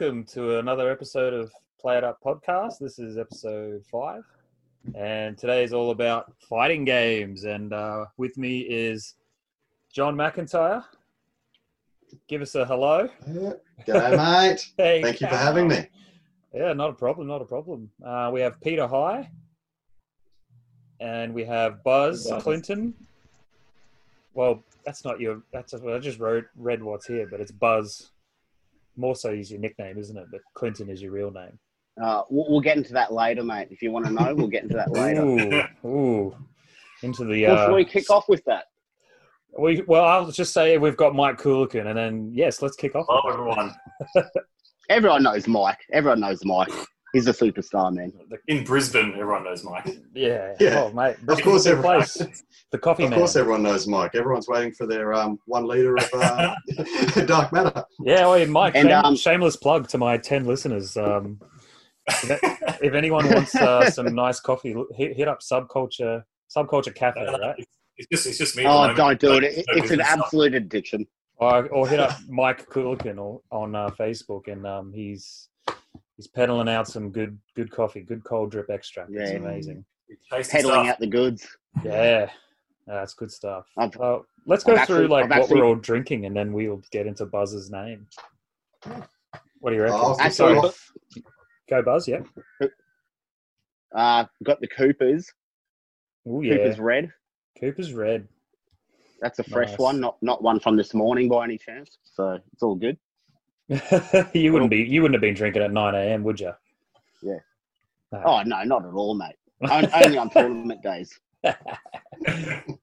All right, welcome to another episode of Play It Up podcast. This is episode five, and today is all about fighting games. And uh, with me is John McIntyre. Give us a hello. Yeah. G'day, mate. Hey, Thank you for having me. Yeah, not a problem, not a problem. Uh, we have Peter High, and we have Buzz Buzz. Clinton. Well, that's not your. That's well, I just wrote read what's here, but it's Buzz. More so is your nickname, isn't it? But Clinton is your real name. Uh, we'll, we'll get into that later, mate. If you want to know, we'll get into that later. Ooh, ooh, into the. Before Uh, we kick off with that, we, well, I'll just say we've got Mike Coolican, and then yes, let's kick off. Hello, everyone. everyone knows Mike. Everyone knows Mike. He's a superstar, man. In Brisbane, everyone knows Mike. Yeah, Yeah. Oh, mate, Of course, the everyone. place, the coffee Of man. course, everyone knows Mike. Everyone's waiting for their um, one liter of uh, dark matter. Yeah, well, Mike, And, shame- um, shameless plug to my 10 listeners. Um, if, if anyone wants uh, some nice coffee, hit, hit up Subculture Subculture Cafe, right? It's just, it's just me. Oh, don't do it. Like, It- no It's an business stuff. absolute addiction. Or, or hit up Mike Coolican or, on uh, Facebook, and um, he's he's peddling out some good good coffee, good cold drip extract. It's amazing. Tasty Peddling stuff. out the goods. Yeah, that's good stuff. I've- Uh, let's go I've through actually- like I've what actually- we're all drinking, and then we'll get into Buzz's name. What do you reckon? Oh, Actually, go Buzz, yeah. uh, got the Coopers. Oh yeah, Coopers Red. Cooper's red. That's a fresh Nice. one, not not one from this morning by any chance. So it's all good. you wouldn't be you wouldn't have been drinking at nine a.m., would you? Yeah. No. Oh no, not at all, mate. Only on tournament days.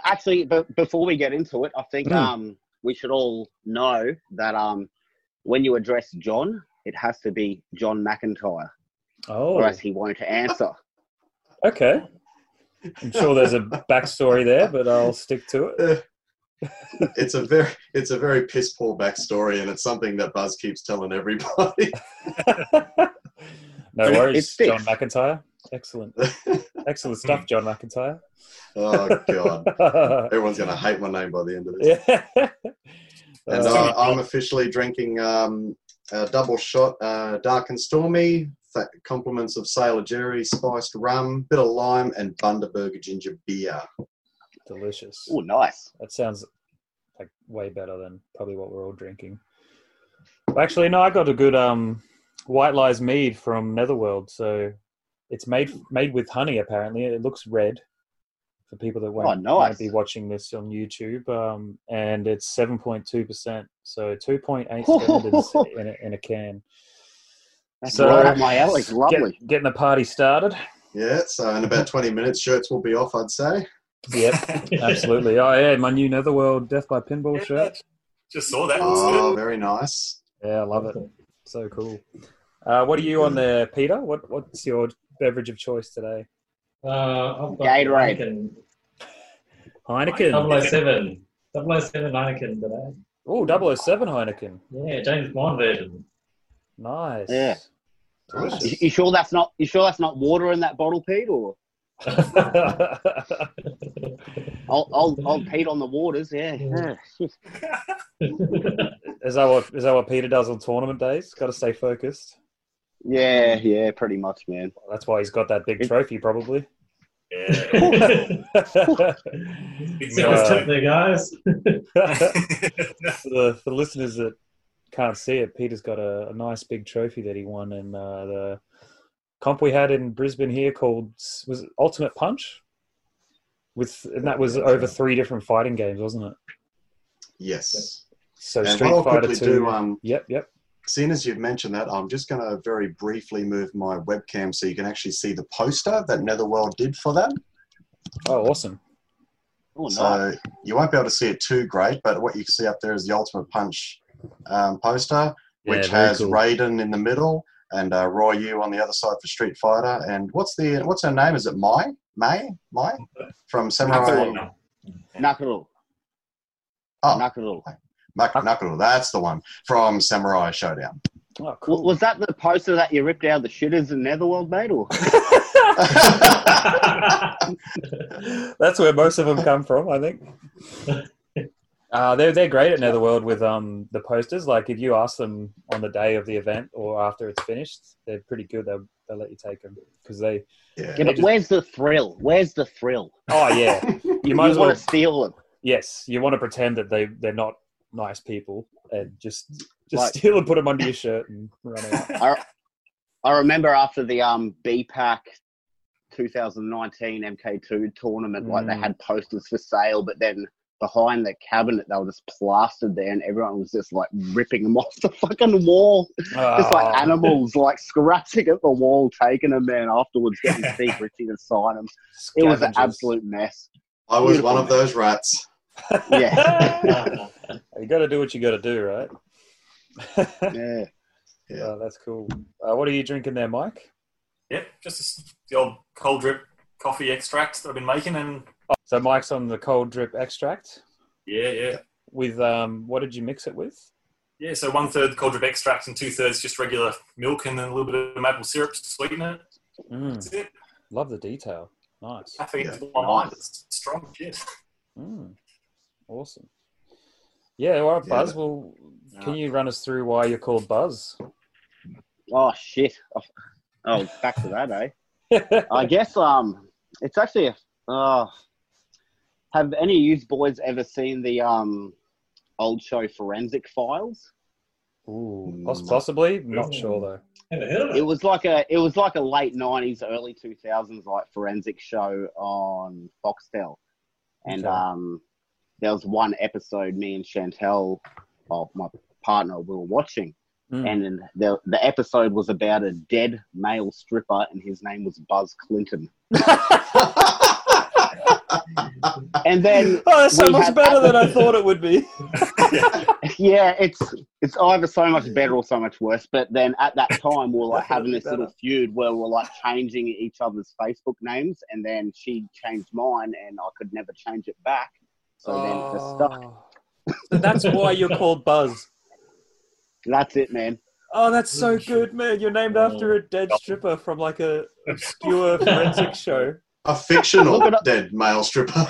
Actually, but before we get into it, I think Mm. um, we should all know that um, when you address John, it has to be John McIntyre, oh, or else he won't answer. okay. I'm sure there's a backstory there, but I'll stick to it. It's a very, it's a very piss poor backstory, and it's something that Buzz keeps telling everybody. no worries. John McIntyre. Excellent, excellent stuff, John McIntyre. oh god, everyone's gonna hate my name by the end of this. yeah. And Uh, uh, I'm officially drinking um, a double shot, uh, dark and stormy. Th- compliments of Sailor Jerry, spiced rum, bit of lime, and Bundaberg ginger beer. Delicious. Oh, nice. That sounds like way better than probably what we're all drinking. Actually, no, I got a good um, White Lies mead from Netherworld. So it's made made with honey. Apparently, it looks red for people that won't, Oh, nice. won't be watching this on YouTube. Um, and it's seven point two percent, so two point eight standards in a, in a can. That's So- right up my alley. Get- Lovely. getting the party started. Yeah, so in about 20 minutes, shirts will be off, I'd say. Yep, absolutely. Oh yeah, my new Netherworld Death by Pinball shirt. Just saw that. Oh, good. very nice. Yeah, I love it. So cool. Uh, what are you on there, Peter? What What's your beverage of choice today? Uh, I've got Gatorade. Heineken. Heineken. 007. 007 Heineken today. Oh, 007 Heineken. Yeah, James Bond version. Nice. Yeah. Delicious. You, you sure that's not? You sure that's not water in that bottle, Pete? Or old old, old Pete on the waters? Yeah. Yeah. is that what is that what Peter does on tournament days? Got to stay focused. Yeah, yeah, pretty much, man. That's why he's got that big trophy, probably. Yeah. Big See Uh, tip there, guys. for the for the listeners that can't see it, Peter's got a, a nice big trophy that he won in uh, the comp we had in Brisbane here called was it Ultimate Punch. With and that was over three different fighting games, wasn't it? Yes. So And Street I'll Fighter Two. do, um, yep, yep. seeing as you've mentioned that, I'm just going to very briefly move my webcam so you can actually see the poster that Netherworld did for that. Oh, awesome. Oh, nice. So you won't be able to see it too great, but what you can see up there is the Ultimate Punch um, poster, which Yeah, very has cool. Raiden in the middle and uh, Ryu on the other side for Street Fighter. And what's the what's her name? Is it Mai? Mai? Mai? From Samurai? Nakuru. Nakuru. Oh, Nakuru. Mak- Nakuru. That's the one from Samurai Shodown. Oh, cool. Was that the poster that you ripped out of the shitters in Netherworld, mate? Or That's where most of them come from, I think. Uh, they're they're great at Netherworld with um the posters. Like if you ask them on the day of the event or after it's finished, they're pretty good. They'll they'll let you take them because they. Yeah. Yeah, but just- where's the thrill? Where's the thrill? Oh yeah, you might as want well. to steal them. Yes, you want to pretend that they they're not nice people and just just Like- steal and put them under your shirt and run out. I, I remember after the um BPAC 2019 MK2 tournament, like they Mm. had posters for sale, but then behind the cabinet they were just plastered there, and everyone was just like ripping them off the fucking wall, just like Oh, animals, like scratching at the wall, taking them, And Afterwards, getting Steve Ritchie to sign them. It was an absolute mess. I was Beautiful, one of those rats. Yeah, you got to do what you got to do, right? yeah. Yeah. Oh, that's cool. Uh, what are you drinking there, Mike? Yep, just the old cold drip coffee extract that I've been making, and So Mike's on the cold drip extract yeah, yeah, with um. What did you mix it with? yeah. So one third cold drip extract and two thirds just regular milk and then a little bit of maple syrup to sweeten it. Mm, That's it. love the detail. Nice. Caffeine's Yeah. my mind. It's strong shit. Mm, awesome. Yeah, all right, Yeah, Buzz. that- Well, can you run us through why you're called Buzz? Oh shit. Oh, back to that, eh? I guess um, it's actually a. Uh, have any of you boys ever seen the um, old show Forensic Files? Ooh, Mm. possibly. Not sure though. Never heard of It it. was like a it was like a late nineties, early two thousands like forensic show on Foxtel, and Okay. um, there was one episode me and Chantel, of my partner, we were watching, Mm. and then the the episode was about a dead male stripper, and his name was Buzz Clinton. And then oh, that's so much had- better than I thought it would be. yeah, it's it's either so much better or so much worse. But then at that time, we're like having this Definitely little feud where we we're like changing each other's Facebook names, and then she changed mine, and I could never change it back. So then it just stuck. Oh. So that's why you're called Buzz. That's it, man. Oh, that's so good, man. You're named after a dead oh. stripper from like a obscure forensic show. A fictional Look it up. dead male stripper.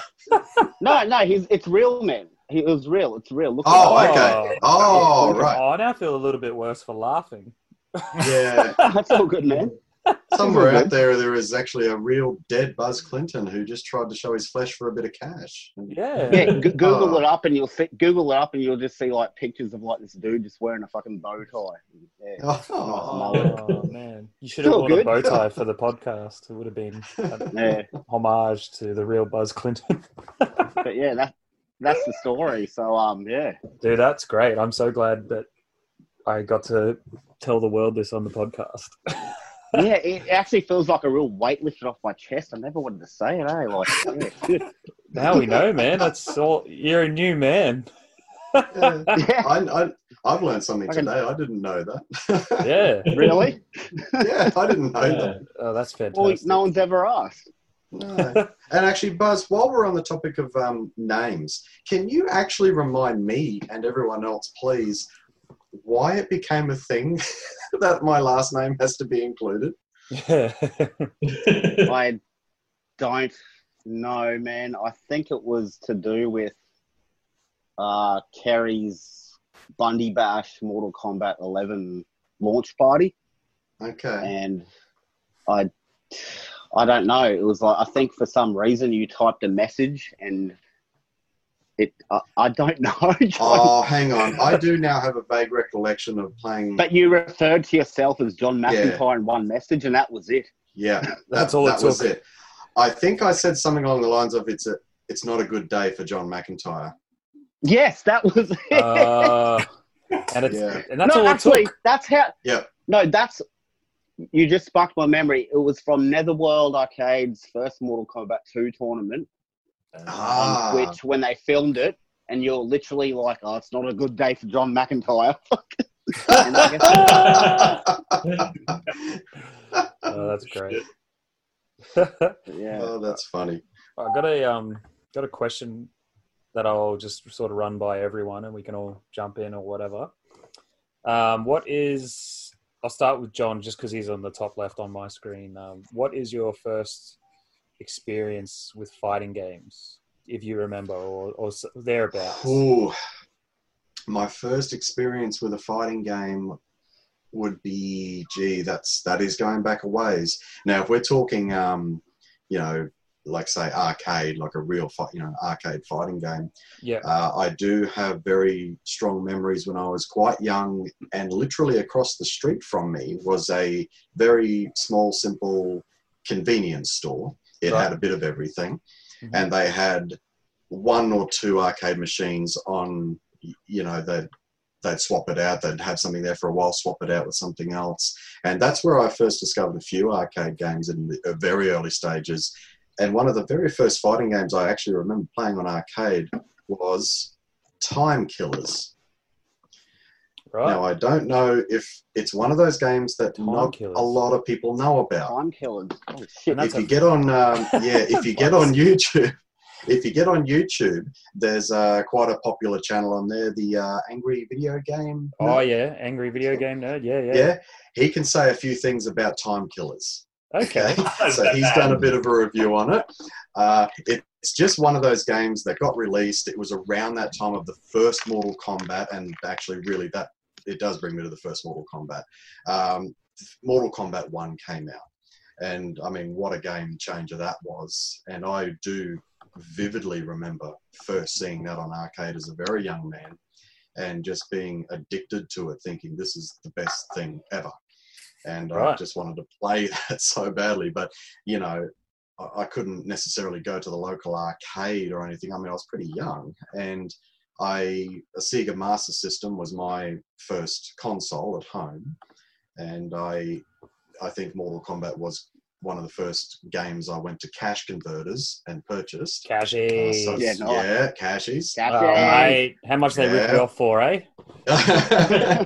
No, no, he's it's real, man. He, it was real. It's real. Look. Oh, it okay. Oh, Oh, right. Oh, I now feel a little bit worse for laughing. Yeah. That's all good, man. Somewhere out there, there is actually a real dead Buzz Clinton who just tried to show his flesh for a bit of cash. Yeah. Yeah, g- Google Oh. it up, and you'll see, Google it up, and you'll just see like pictures of like this dude just wearing a fucking bow tie. Yeah. Oh, Oh man, you should have Still worn a bow tie for the podcast. It would have been an Yeah. homage to the real Buzz Clinton. but yeah, that that's the story. So um, yeah, Dude, that's great. I'm so glad that I got to tell the world this on the podcast. Yeah, it actually feels like a real weight lifted off my chest. I never wanted to say it, eh? Like, yeah, good. now we know, man. That's all. You're a new man. yeah. yeah, I, I, I've learned something Fucking- today. I didn't know that. Yeah. really? yeah, I didn't know Yeah. that. Oh, that's fantastic. Well, no one's ever asked. No. And actually, Buzz, while we're on the topic of um, names, can you actually remind me and everyone else, please, why it became a thing that my last name has to be included? Yeah. I don't know, man. I think it was to do with uh, Kerry's Bundy Bash Mortal Kombat 11 launch party. Okay. and I I don't know. It was like I think for some reason you typed a message and it I, I don't know. John. Oh, hang on. I do now have a vague recollection of playing. But you referred to yourself as John McIntyre in one message, and that was it. yeah, that, That's all it that was it. I think I said something along the lines of "It's a, it's not a good day for John McIntyre." Yes, that was it. Uh, and it's Yeah. and that's no, all it actually, took. that's how. Yeah. No, that's you just sparked my memory. It was from Netherworld Arcade's first Mortal Kombat 2 tournament Ah, on Twitch when they filmed it, and you're literally like, "Oh, it's not a good day for John McIntyre." And I guess- Oh, that's great. yeah. oh, that's funny. I got a um got a question that I'll just sort of run by everyone, and we can all jump in or whatever. Um, what is? I'll start with John, just because he's on the top left on my screen. Um, what is your first experience with fighting games? if you remember, or, or thereabouts. Ooh, my first experience with a fighting game would be, gee, that's that is going back a ways. Now, if we're talking, um, you know, like say arcade, like a real fight, you know, arcade fighting game, Yeah. uh, I do have very strong memories when I was quite young, and literally across the street from me was a very small, simple convenience store. It Right. had a bit of everything, Mhm. and they had one or two arcade machines on. You know, they'd they'd swap it out. They'd have something there for a while, swap it out with something else, and that's where I first discovered a few arcade games in the uh, very early stages. And one of the very first fighting games I actually remember playing on arcade was Time Killers. Right. Now, I don't know if it's one of those games that Time not Killers. a lot of people know about. Time killers. Oh shit! If you a- get on, um, yeah, if you get on YouTube, if you get on YouTube, there's uh, quite a popular channel on there, the uh, Angry Video Game. oh yeah, angry video game nerd. Yeah, yeah. yeah. He can say a few things about Time Killers. Okay. so he's done a bit of a review on it. Uh, it's just one of those games that got released. It was around that time of the first Mortal Kombat, and actually, really, that it does bring me to the first Mortal Kombat. Um, Mortal Kombat One came out, and I mean, what a game changer that was! And I do vividly remember first seeing that on arcade as a very young man, and just being addicted to it, thinking this is the best thing ever. And I just wanted to play that so badly, but you know, I- I couldn't necessarily go to the local arcade or anything. I mean, I was pretty young, and I a Sega Master System was my first console at home, and I I think Mortal Kombat was one of the first games I went to cash converters and purchased. Uh, so- Yeah, nice. yeah, cashies. Gotcha. Oh, how much they rip Yeah. off for, eh?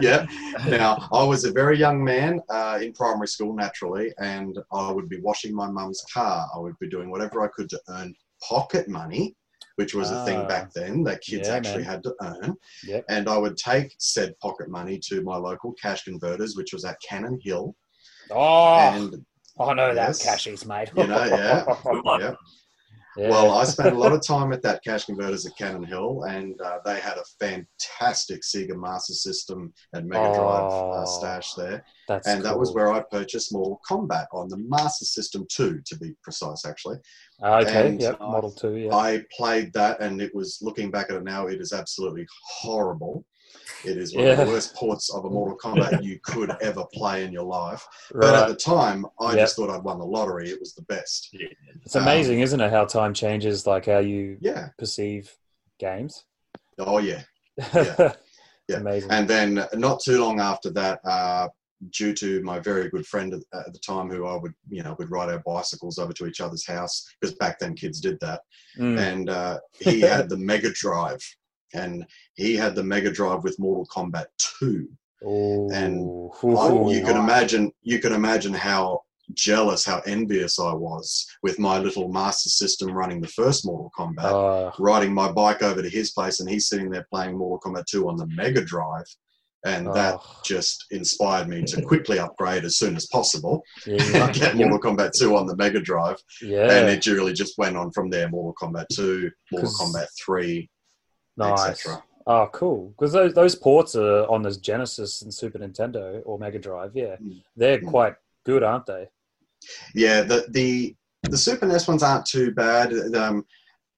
yeah. Now, I was a very young man uh, in primary school, naturally, and I would be washing my mum's car. I would be doing whatever I could to earn pocket money, which was a Ah. thing back then that kids Yeah, actually man. had to earn. Yep. And I would take said pocket money to my local cash converters, which was at Cannon Hill. Oh, And, I know that yes. cashies, mate. you know, yeah. Yeah. Yeah. Well, I spent a lot of time at that cash converters at Cannon Hill, and uh, they had a fantastic Sega Master System and Mega Drive Oh, uh, stash there. That's and that was where I purchased Mortal Kombat on the Master System 2, to be precise, actually. Ah, okay. Yep. Model two. Yeah. I played that, and it was looking back at it now, it is absolutely horrible. It is one of the worst ports of a Mortal Kombat you could ever play in your life. But at the time, I Yep. just thought I'd won the lottery. It was the best. It's amazing, isn't it? How time changes, like how you Yeah. perceive games. Oh, yeah. it's Yeah. amazing. And then not too long after that, uh, due to my very good friend at, at the time, who I would, you know, would ride our bicycles over to each other's house because back then kids did that. Mm. And uh, he had the Mega Drive, and he had the Mega Drive with Mortal Kombat 2. Ooh. and I, you can imagine, you can imagine how jealous, how envious I was with my little Master System running the first Mortal Kombat Uh, riding my bike over to his place and he's sitting there playing Mortal Kombat 2 on the Mega Drive. And that just inspired me to quickly upgrade as soon as possible. yeah, Get Mortal Kombat 2 on the Mega Drive. yeah. And it really just went on from there Mortal Kombat 2, Mortal Kombat 3, nice. etc. Oh, cool. Because those those ports are on the Genesis and Super Nintendo or Mega Drive. Yeah, Mm. they're Mm. quite good, aren't they? Yeah, the, the, the Super NES ones aren't too bad. Um,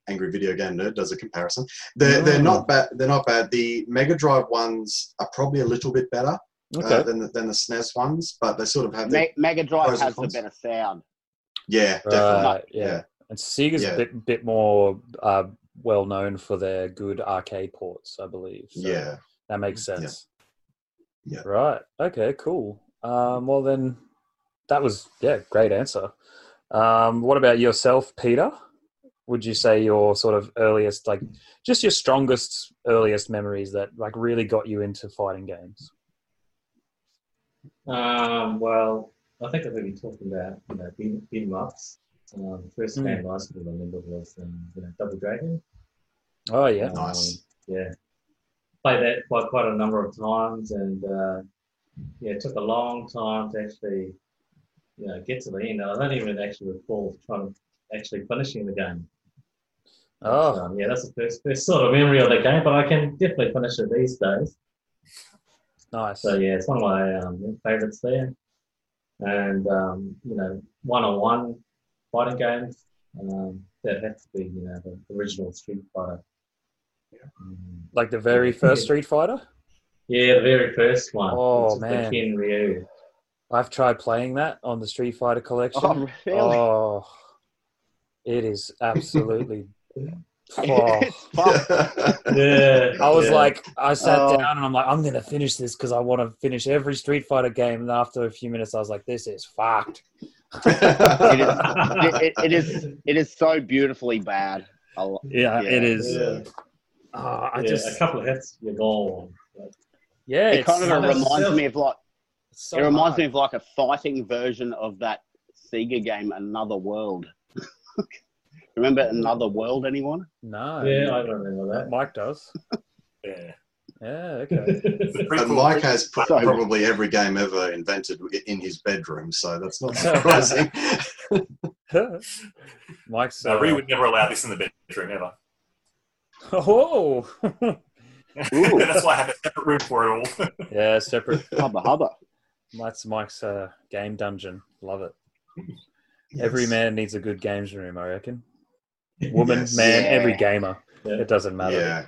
Angry Video Game Nerd does a comparison. They're, they're Mm. not bad. They're not bad. The Mega Drive ones are probably a little bit better Okay. uh, than, the, than the SNES ones, but they sort of have their Me- Mega Drive has the better sound. Yeah, definitely. Right, yeah. Yeah. And Sega's Yeah. a bit bit more uh, well known for their good arcade ports, I believe. So Yeah. that makes sense. Yeah. Right. Okay. Cool. Um, well, then, that was yeah, great answer. Um, what about yourself, Peter? Would you say your sort of earliest, like, just your strongest, earliest memories that like really got you into fighting games? Um, well, I think I've been talking about you know beat, beat 'em ups. Um, first Mm. game I I remember was um, you know Double Dragon. Oh yeah. Um, Nice. Yeah, played that quite quite a number of times, and uh, yeah, it took a long time to actually you know get to the end. I don't even actually recall trying to actually finishing the game. Oh, Um, yeah, that's the first, first sort of memory of the game, but I can definitely finish it these days. nice. So yeah, it's one of my um, favorites there. And um, you know, one-on-one fighting games um, that have to be you know the original Street Fighter. Like the very first Street Fighter. yeah, the very first one. Oh, which is man. the Ken Ryu. I've tried playing that on the Street Fighter collection. Oh, really? Oh, it is absolutely. oh. Yeah, I was yeah. like, I sat Oh. down and I'm like, I'm gonna finish this because I want to finish every Street Fighter game. And after a few minutes, I was like, this is fucked. It is, it, it- it is it is so beautifully bad. I Yeah, Yeah. it is. Yeah. Oh, I yeah, just, a couple of hits, you're gone. yeah, It it's kind of so- reminds me of like so it reminds hard. me of like a fighting version of that Sega game, Another World. Remember Another World? Anyone? No, Yeah, I don't remember that. Mike does. Yeah. Yeah, okay. The And prequel- Mike has put So- probably every game ever invented in his bedroom, so that's not surprising. Mike's. No, Uh, Ree would never allow this in the bedroom ever. Oh, Ooh. That's why I have a separate room for it all. yeah, separate. Hubba hubba. That's Mike's uh, game dungeon. Love it. Every man needs a good games room, I reckon. Woman, Yes. man, Yeah. every gamer. Yeah. It doesn't matter. Yeah,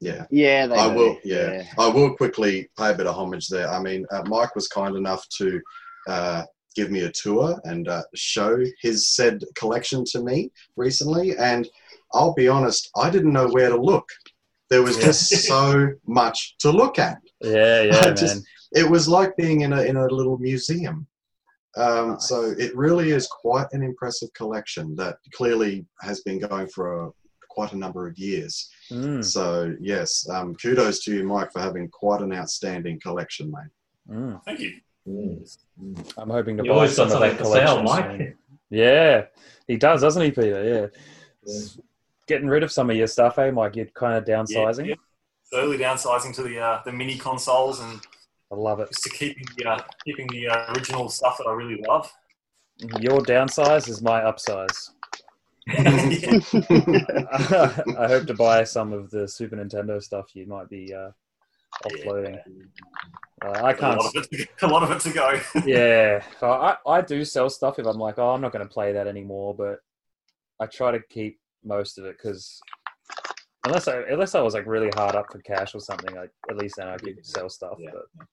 yeah. Yeah, they I do. will. Yeah. I will quickly pay a bit of homage there. I mean, uh, Mike was kind enough to uh, give me a tour and uh, show his said collection to me recently, and I'll be honest, I didn't know where to look. There was just so much to look at. Yeah, yeah, I man. just- It was like being in a in a little museum. Um, So it really is quite an impressive collection that clearly has been going for a, quite a number of years. Mm, So yes, um, kudos to you, Mike, for having quite an outstanding collection, mate. mm. Thank you. Mm. I'm hoping to You buy always some got of that something sale, collection. Mike. Yeah, he does, doesn't he, Peter? Yeah. Yeah. Getting rid of some of your stuff, eh, Mike? You're kind of downsizing. Yeah, yeah. Slowly downsizing to the uh, the mini consoles and I love it. just to keeping the uh, keeping the uh, original stuff that I really love. Your downsize is my upsize. I hope to buy some of the Super Nintendo stuff you might be uh, offloading. Uh, I A can't. lot, to go, a lot of it to go. yeah, I, I do sell stuff if I'm like, oh, I'm not going to play that anymore, but I try to keep most of it because unless I unless I was like really hard up for cash or something, like at least then I could sell stuff. Yeah. But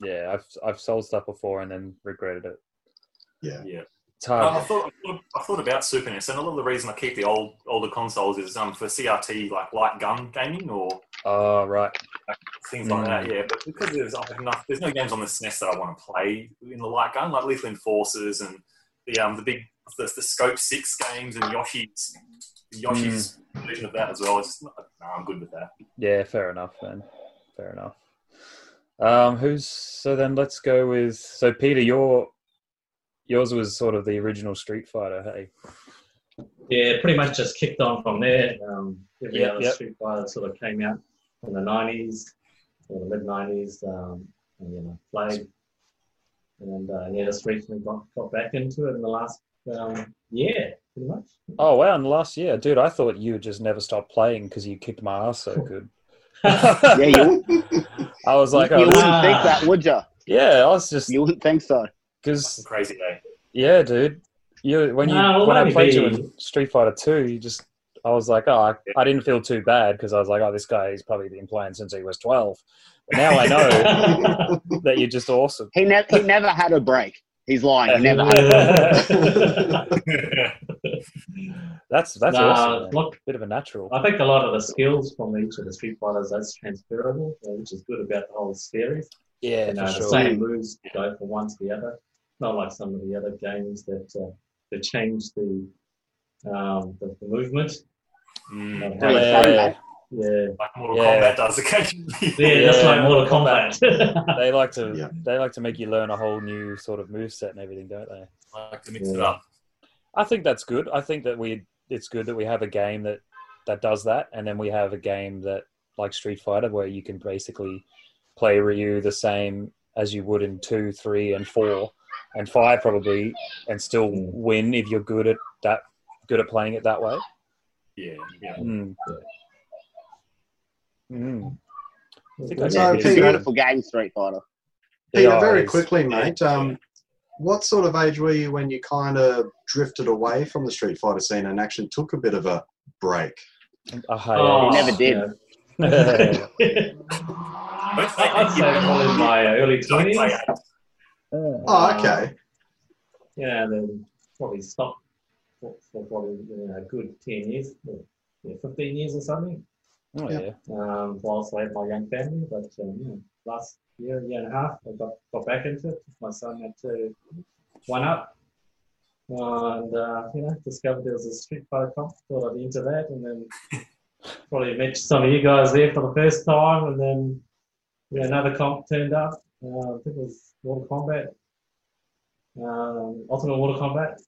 yeah, I've I've sold stuff before and then regretted it. Yeah. Yeah. It's Uh, I, hard. thought, I thought I thought about Super NES, and a lot of the reason I keep the old older consoles is um for CRT like light gun gaming or Oh right. things like Mm. that. Yeah, but because there's I have enough, there's no games on the SNES that I want to play in the light gun, like Lethal Enforcers and the um the big the, the Scope Six games and Yoshi's Yoshi's Mm. version of that as well. It's just not, no, I'm good with that. Yeah, fair enough, man. Fair enough. Um, who's so then? Let's go with so Peter. Your yours was sort of the original Street Fighter. Hey, Yeah, pretty much just kicked on from there. Um, every Yep, other yep. Street Fighter sort of came out in the 90s, or the mid 90s, um, and, you know, played. And uh, yeah, just recently got, got back into it in the last um, year, pretty much. oh wow! And last year, dude, I thought you would just never stop playing because you kicked my ass so good. Yeah, you, I was like, you oh, wouldn't Ah. think that, would you? yeah, I was just You wouldn't think so. because Crazy day. yeah, dude. You when you No, when I only played you in Street Fighter Two, you just I was like, oh, I, I didn't feel too bad because I was like, oh, this guy he's probably been playing since he was twelve. But now I know that you're just awesome. He, ne- he never had a break. He's lying. He never had That's that's Nah, awesome. man. look, Bit of a natural. I think a lot of the skills from each of the Street Fighters that's transferable, which is good about the whole series. Yeah, you know, for the sure. same moves go from one to the other. Not like some of the other games that uh, that change the um, the, the movement. Mm, Not Yeah. How it- Yeah. yeah, like Mortal Yeah. Kombat does occasionally. yeah, just Yeah. like Mortal Kombat. They like to Yeah. they like to make you learn a whole new sort of move set and everything, don't they? I like to mix it up. I think that's good. I think that we it's good that we have a game that that does that, and then we have a game that like Street Fighter where you can basically play Ryu the same as you would in two, three, and four, and five probably, and still Mm. win if you're good at that, good at playing it that way. Yeah, yeah. Mm. Mm. I think I So, Yeah, did. it's a Peter- beautiful game, Street Fighter. Peter, Yeah, very quickly, mate. Um, what sort of age were you when you kind of drifted away from the Street Fighter scene and actually took a bit of a break? A high Oh, He never did. yeah. I'd say probably in my early 20s. Oh, okay. Yeah, then probably stopped for, for probably you know, a good 10 years, yeah, 15 years or something, oh, yeah. um, whilst I had my young family. But um, yeah, last year, year and a half, I got, got back into it. My son had to one up. and, uh, you know, discovered there was a Street Fighter comp, thought I'd be into that, and then probably met some of you guys there for the first time, and then yeah, another comp turned up. Uh, I think it was Mortal Kombat, um, Ultimate Mortal Kombat.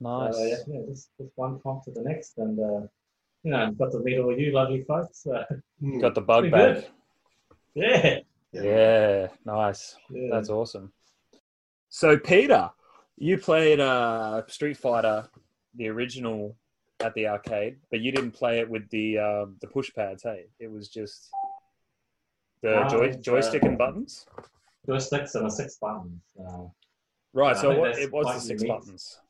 Nice. Uh, yeah, yeah, just, just one comp to the next, and uh, you know, got to meet all you lovely folks. Uh, Hmm. Got the bug Pretty back. good. yeah, Yeah, nice. yeah. That's awesome. So, Peter, you played uh, Street Fighter, the original, at the arcade, but you didn't play it with the um, the push pads. Hey, it was just the No, joy, joystick uh, and buttons. joysticks and a six buttons. Uh, Right. So what, it was the six unique. buttons.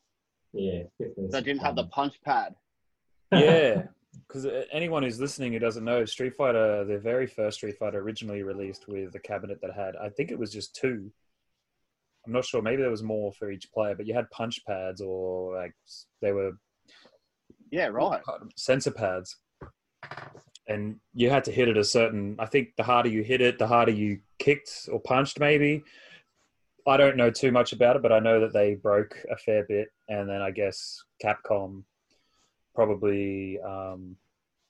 yeah, definitely. They didn't have the punch pad. Yeah. Because uh, anyone who's listening who doesn't know, Street Fighter, the very first Street Fighter originally released with a cabinet that had, I think it was just two. I'm not sure. Maybe there was more for each player, but you had punch pads or like they were Yeah, right. sensor pads, and you had to hit it a certain. I think the harder you hit it, the harder you kicked or punched. Maybe I don't know too much about it, but I know that they broke a fair bit, and then I guess Capcom probably um,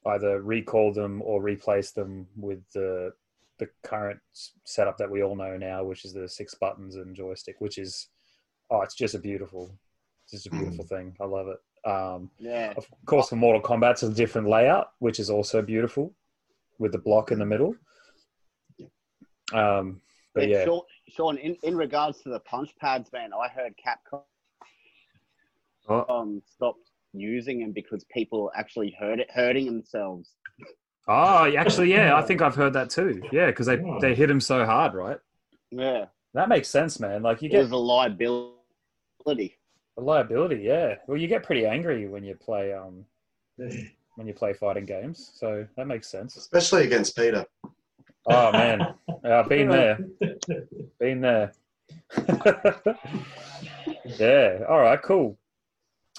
either recall them or replace them with the the current setup that we all know now, which is the six buttons and joystick, which is oh, it's just a beautiful, it's just a beautiful thing. I love it. Um, Yeah. of course, for Mortal Kombat, it's a different layout, which is also beautiful, with the block in the middle. Um, but Yeah, yeah, Sean, Sean in, in regards to the punch pads, man, I heard Capcom Oh. um, stopped using them because people actually hurt it, hurting themselves. oh, actually, yeah, I think I've heard that too. Yeah, because they Oh. they hit him so hard, right? Yeah, That makes sense, man. Like you get was a liability. a liability. Yeah, well, you get pretty angry when you play um when you play fighting games, so that makes sense. Especially against Peter. Oh man, I've been there. Been there. yeah. All right. Cool.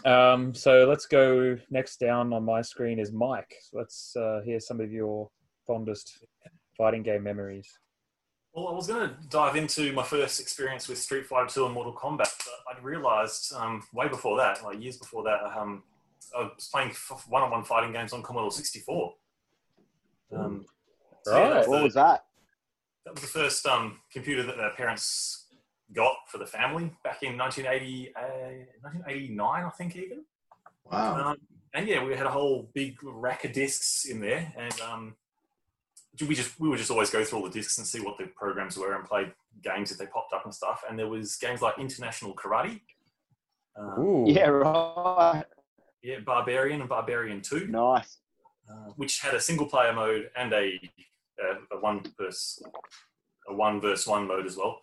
Um, so let's go next down on my screen is Mike. Let's uh, hear some of your fondest fighting game memories. Well, I was going to dive into my first experience with Street Fighter 2 and Mortal Kombat, but I'd realised um, way before that, like years before that, um, I was playing one-on-one fighting games on Commodore 64. Um, so yeah, Right. that, What the, was that? that was the first um, computer that their parents got for the family back in 1980, uh, 1989, I think, even. Wow. Um, and yeah, we had a whole big rack of discs in there, and um, we just we would just always go through all the discs and see what the programs were and play games if they popped up and stuff. And there was games like International Karate, um, Ooh. Yeah, right. yeah, Barbarian and Barbarian Two, Nice. uh, which had a single player mode and a, a, a one versus a one versus one mode as well.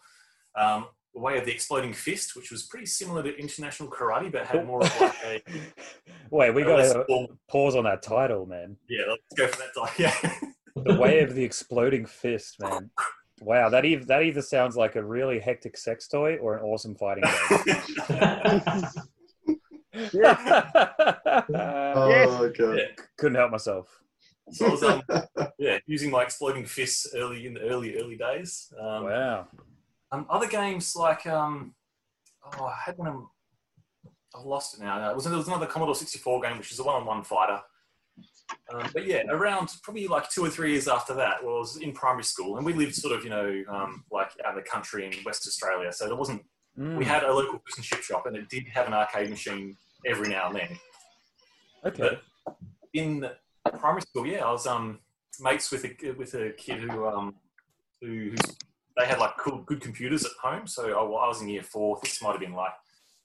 Um, the Way of the Exploding Fist, which was pretty similar to International Karate, but had more of like a Wait, we got to formal- pause on that title, man. yeah. Let's go for that. Like, yeah. The way of the exploding fist, man. Wow, that either that either sounds like a really hectic sex toy or an awesome fighting game. Oh, God. Yeah. Couldn't help myself. So I was, um, yeah, using my exploding fists early in the early early days. Um, Wow. Um, other games like um, oh, I had one. I've lost it now. No, it was, there was another Commodore 64 game, which is a one-on-one fighter. Um, but yeah, around probably like two or three years after that, well, I was in primary school, and we lived sort of, you know, um, like out in the country in West Australia. So there wasn't. Mm, We had a local fish and chip shop, and it did have an arcade machine every now and then. okay. But in primary school, yeah, I was um, mates with a with a kid who um, who who's, they had like cool good computers at home. So I, I was in year four. This might have been like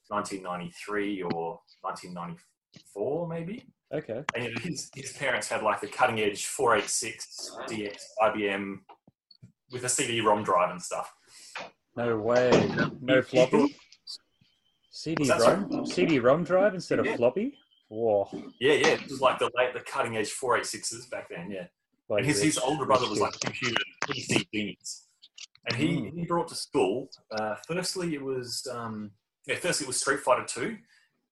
1993 or 1994, maybe. Okay. And you know, his, his parents had like the cutting edge 486 DX IBM with a CD-ROM drive and stuff. No way. No He- he floppy. CD-ROM. CD-ROM drive instead of Yeah. floppy. Whoa. Yeah, yeah, it was like the late, the cutting edge 486s back then. Yeah, Like and his, his older brother was kid. like computer PC genius, and he, Hmm. he brought to school. Uh, firstly, it was um, yeah, firstly it was Street Fighter Two,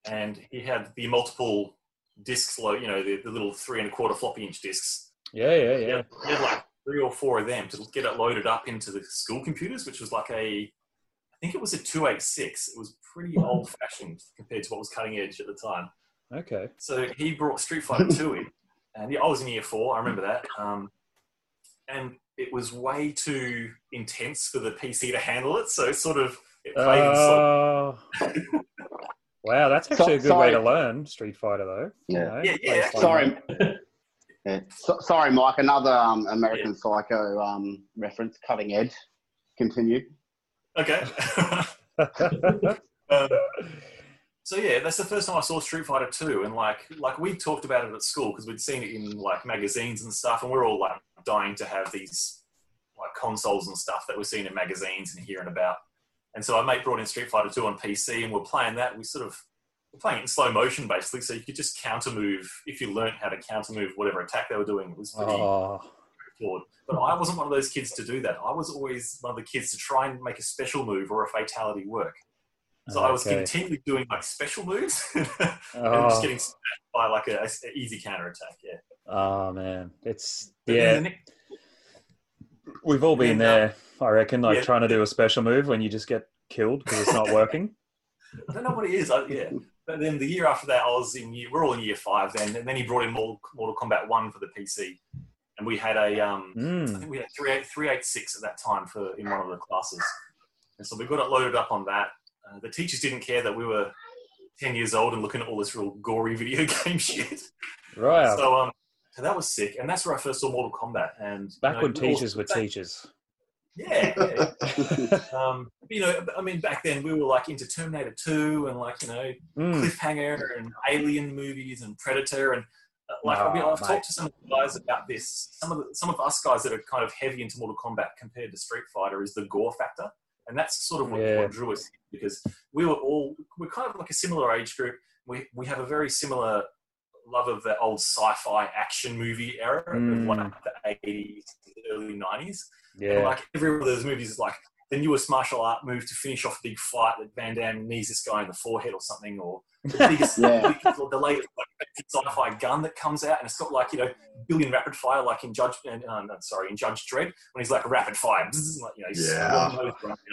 and he had the multiple discs, lo- you know, the, the little three and a quarter floppy inch discs. Yeah, yeah, He yeah. had, he had like three or four of them to get it loaded up into the school computers, which was like a, I think it was a 286. It was pretty old fashioned compared to what was cutting edge at the time. Okay. So he brought Street Fighter 2 in, and yeah, I was in year four. I remember that. Um, and it was way too intense for the PC to handle it. So it sort of it played in slow. Uh, wow, that's actually a good sorry. way to learn Street Fighter, though. You Yeah. know, Yeah, yeah. Sorry. Yeah. So, sorry, Mike. Another um, American Psycho um, reference. Cutting edge. Continue. Okay. um, so yeah, that's the first time I saw Street Fighter 2, and like like we talked about it at school because we'd seen it in like magazines and stuff, and we're all like dying to have these like consoles and stuff that we're seeing in magazines and hearing about. And so my mate brought in Street Fighter 2 on PC, and we're playing that. We sort of we're playing it in slow motion basically, so you could just counter move if you learned how to counter move whatever attack they were doing. It was pretty oh, flawed. But I wasn't one of those kids to do that. I was always one of the kids to try and make a special move or a fatality work. So I was okay. continually doing like special moves and Oh, just getting by like a, a easy counter attack. Yeah. Oh, man, it's yeah. We've all been there, I reckon. Like yeah. trying to do a special move when you just get killed because it's not working. I don't know what it is. I, yeah. But then the year after that, I was in year. We're all in year five then, and then he brought in Mortal, Mortal Kombat One for the PC, and we had a um, I Mm. think we had three eight three eight six at that time for in one of the classes, and so we got it loaded up on that. Uh, the teachers didn't care that we were ten years old and looking at all this real gory video game shit. Right. So um, so that was sick, and that's where I first saw Mortal Kombat. And you Back know, when teachers were teachers. Yeah, yeah. um, you know, I mean, back then we were like into Terminator Two and like you know Mm. Cliffhanger and Alien movies and Predator and uh, like I mean, Oh, I've mate. talked to some of the guys about this. Some of the, some of us guys that are kind of heavy into Mortal Kombat compared to Street Fighter is the gore factor, and that's sort of what, Yeah. what drew us in because we were all we're kind of like a similar age group. We we have a very similar love of the old sci-fi action movie era Mm. of like the eighties, early nineties. And Yeah. like every one of those movies is like the newest martial art move to finish off a big fight that Van Damme knees this guy in the forehead or something, or the biggest, Yeah. the, the latest like, sci-fi gun that comes out and it's got like you know billion rapid fire like in Judge, uh, no, sorry, in Judge Dredd when he's like rapid fire, like, you know, Yeah.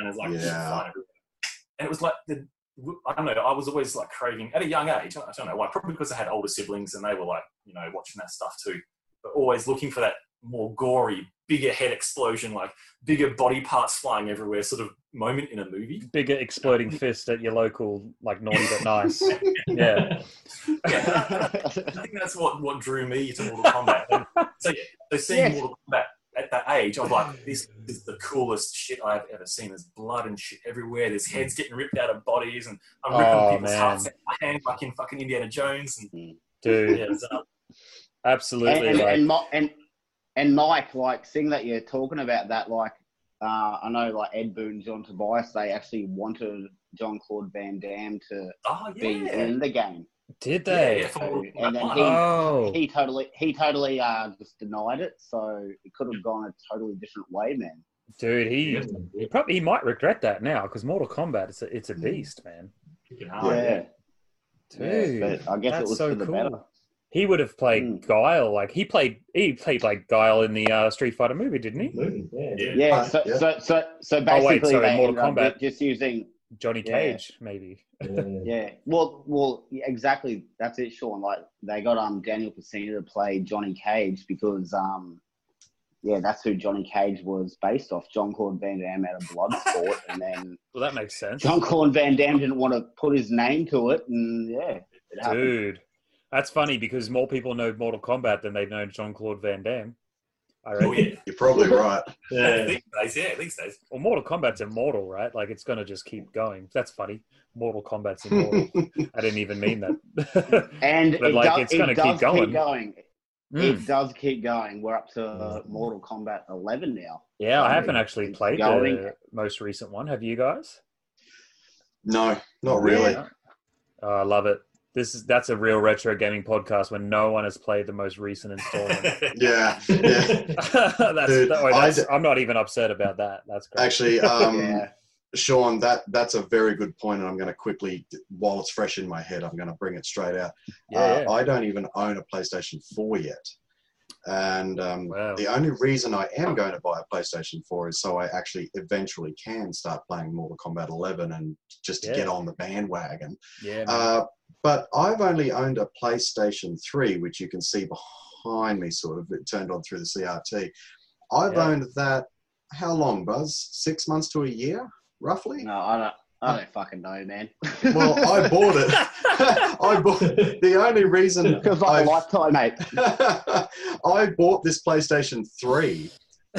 and like Yeah. And it was like the. I don't know. I was always like craving at a young age. I don't know why. Probably because I had older siblings and they were like, you know, watching that stuff too. But always looking for that more gory, bigger head explosion, like bigger body parts flying everywhere sort of moment in a movie. Bigger exploding fist at your local, like naughty but nice. Yeah. Yeah, I think that's what, what drew me to Mortal Kombat. And so, yeah, so seeing Yes. Mortal Kombat at that age, I was like, this is the coolest shit I've ever seen. There's blood and shit everywhere. There's heads getting ripped out of bodies, and I'm ripping Oh, people's man. hearts out of my hand like in fucking Indiana Jones. And Dude, yeah, it's, uh, and, absolutely. and, like, and, and, and Mike, like, seeing that you're talking about that, like, uh, I know, like, Ed Boon, John Tobias, they actually wanted John Claude Van Damme to oh be in the game. Did they? yeah, for And then he- Oh. He totally, he totally uh, just denied it, so it could have gone a totally different way, man. Dude, he he probably he might regret that now because Mortal Kombat it's a it's a beast, man. Freaking yeah. Dude, Yeah, I guess it was so for the cool. better. He would have played Mm. Guile, like he played he played like Guile in the uh, Street Fighter movie, didn't he? Movie, yeah. Yeah. Yeah, Uh, so, yeah. so so so Oh, basically wait, sorry, they Mortal Kombat. just using Johnny Yeah. Cage, maybe. Yeah. yeah. Well, well, yeah, exactly. That's it, Sean. Like they got um Daniel Pesina to play Johnny Cage because um yeah, that's who Johnny Cage was based off. John Claude Van Damme out of Bloodsport, and then Well, that makes sense. John Claude Van Damme didn't want to put his name to it, and yeah, it happened. Dude, that's funny because more people know Mortal Kombat than they've known John Claude Van Damme. I Oh yeah. You're probably right. Yeah. These days, yeah, these days. Well, Mortal Kombat's immortal, right? Like it's gonna just keep going. That's funny. Mortal Kombat's immortal. I didn't even mean that. And But, it, like, does, it's gonna it keep going. keep going. Mm. It does keep going. We're up to Mortal Kombat 11 now. Yeah, I haven't actually played going. the most recent one. Have you guys? no, not really. Yeah. Oh, I love it. This is that's a real retro gaming podcast when no one has played the most recent installment. Yeah, yeah. that's, Dude, oh, that's- I d- I'm not even upset about that. That's great. Actually, um, yeah. Sean, that that's a very good point, and I'm going to quickly, while it's fresh in my head, I'm going to bring it straight out. yeah, Uh, yeah. I don't even own a PlayStation 4 yet, and um, Wow. the only reason I am going to buy a PlayStation 4 is so I actually eventually can start playing Mortal Kombat 11 and just to Yeah. get on the bandwagon. yeah. Uh, but I've only owned a PlayStation 3, which you can see behind me, sort of it turned on through the CRT. I've Yeah. owned that. How long, Buzz? Six months to a year, roughly. No, I don't. I don't fucking know, man. Well, I bought it. I bought the only reason Feels like I've- a lifetime, mate. I bought this PlayStation 3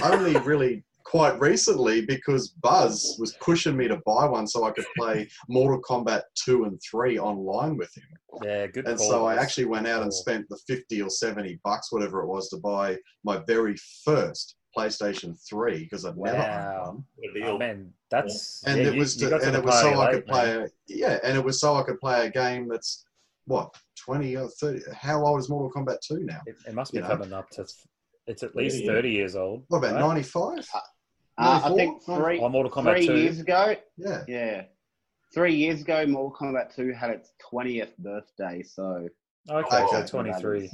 only really quite recently because Buzz was pushing me to buy one so I could play Mortal Kombat 2 and 3 online with him. yeah, good And call, so I actually went out and spent the 50 or 70 bucks, whatever it was, to buy my very first PlayStation 3 because I'd never owned one. What Oh, man, that's And yeah, it you- was you to, got and the it was so party I could play a, yeah, and it was so I could play a game that's what 20 or 30 how old is Mortal Kombat 2 now? It, it must be you know. coming up to. It's at least Yeah, yeah. 30 years old. What about right? 95? Uh, I think three, Oh, Mortal Kombat three 2. years ago, Yeah. yeah, three years ago, Mortal Kombat 2 had its 20th birthday, so Okay, Okay. so 23.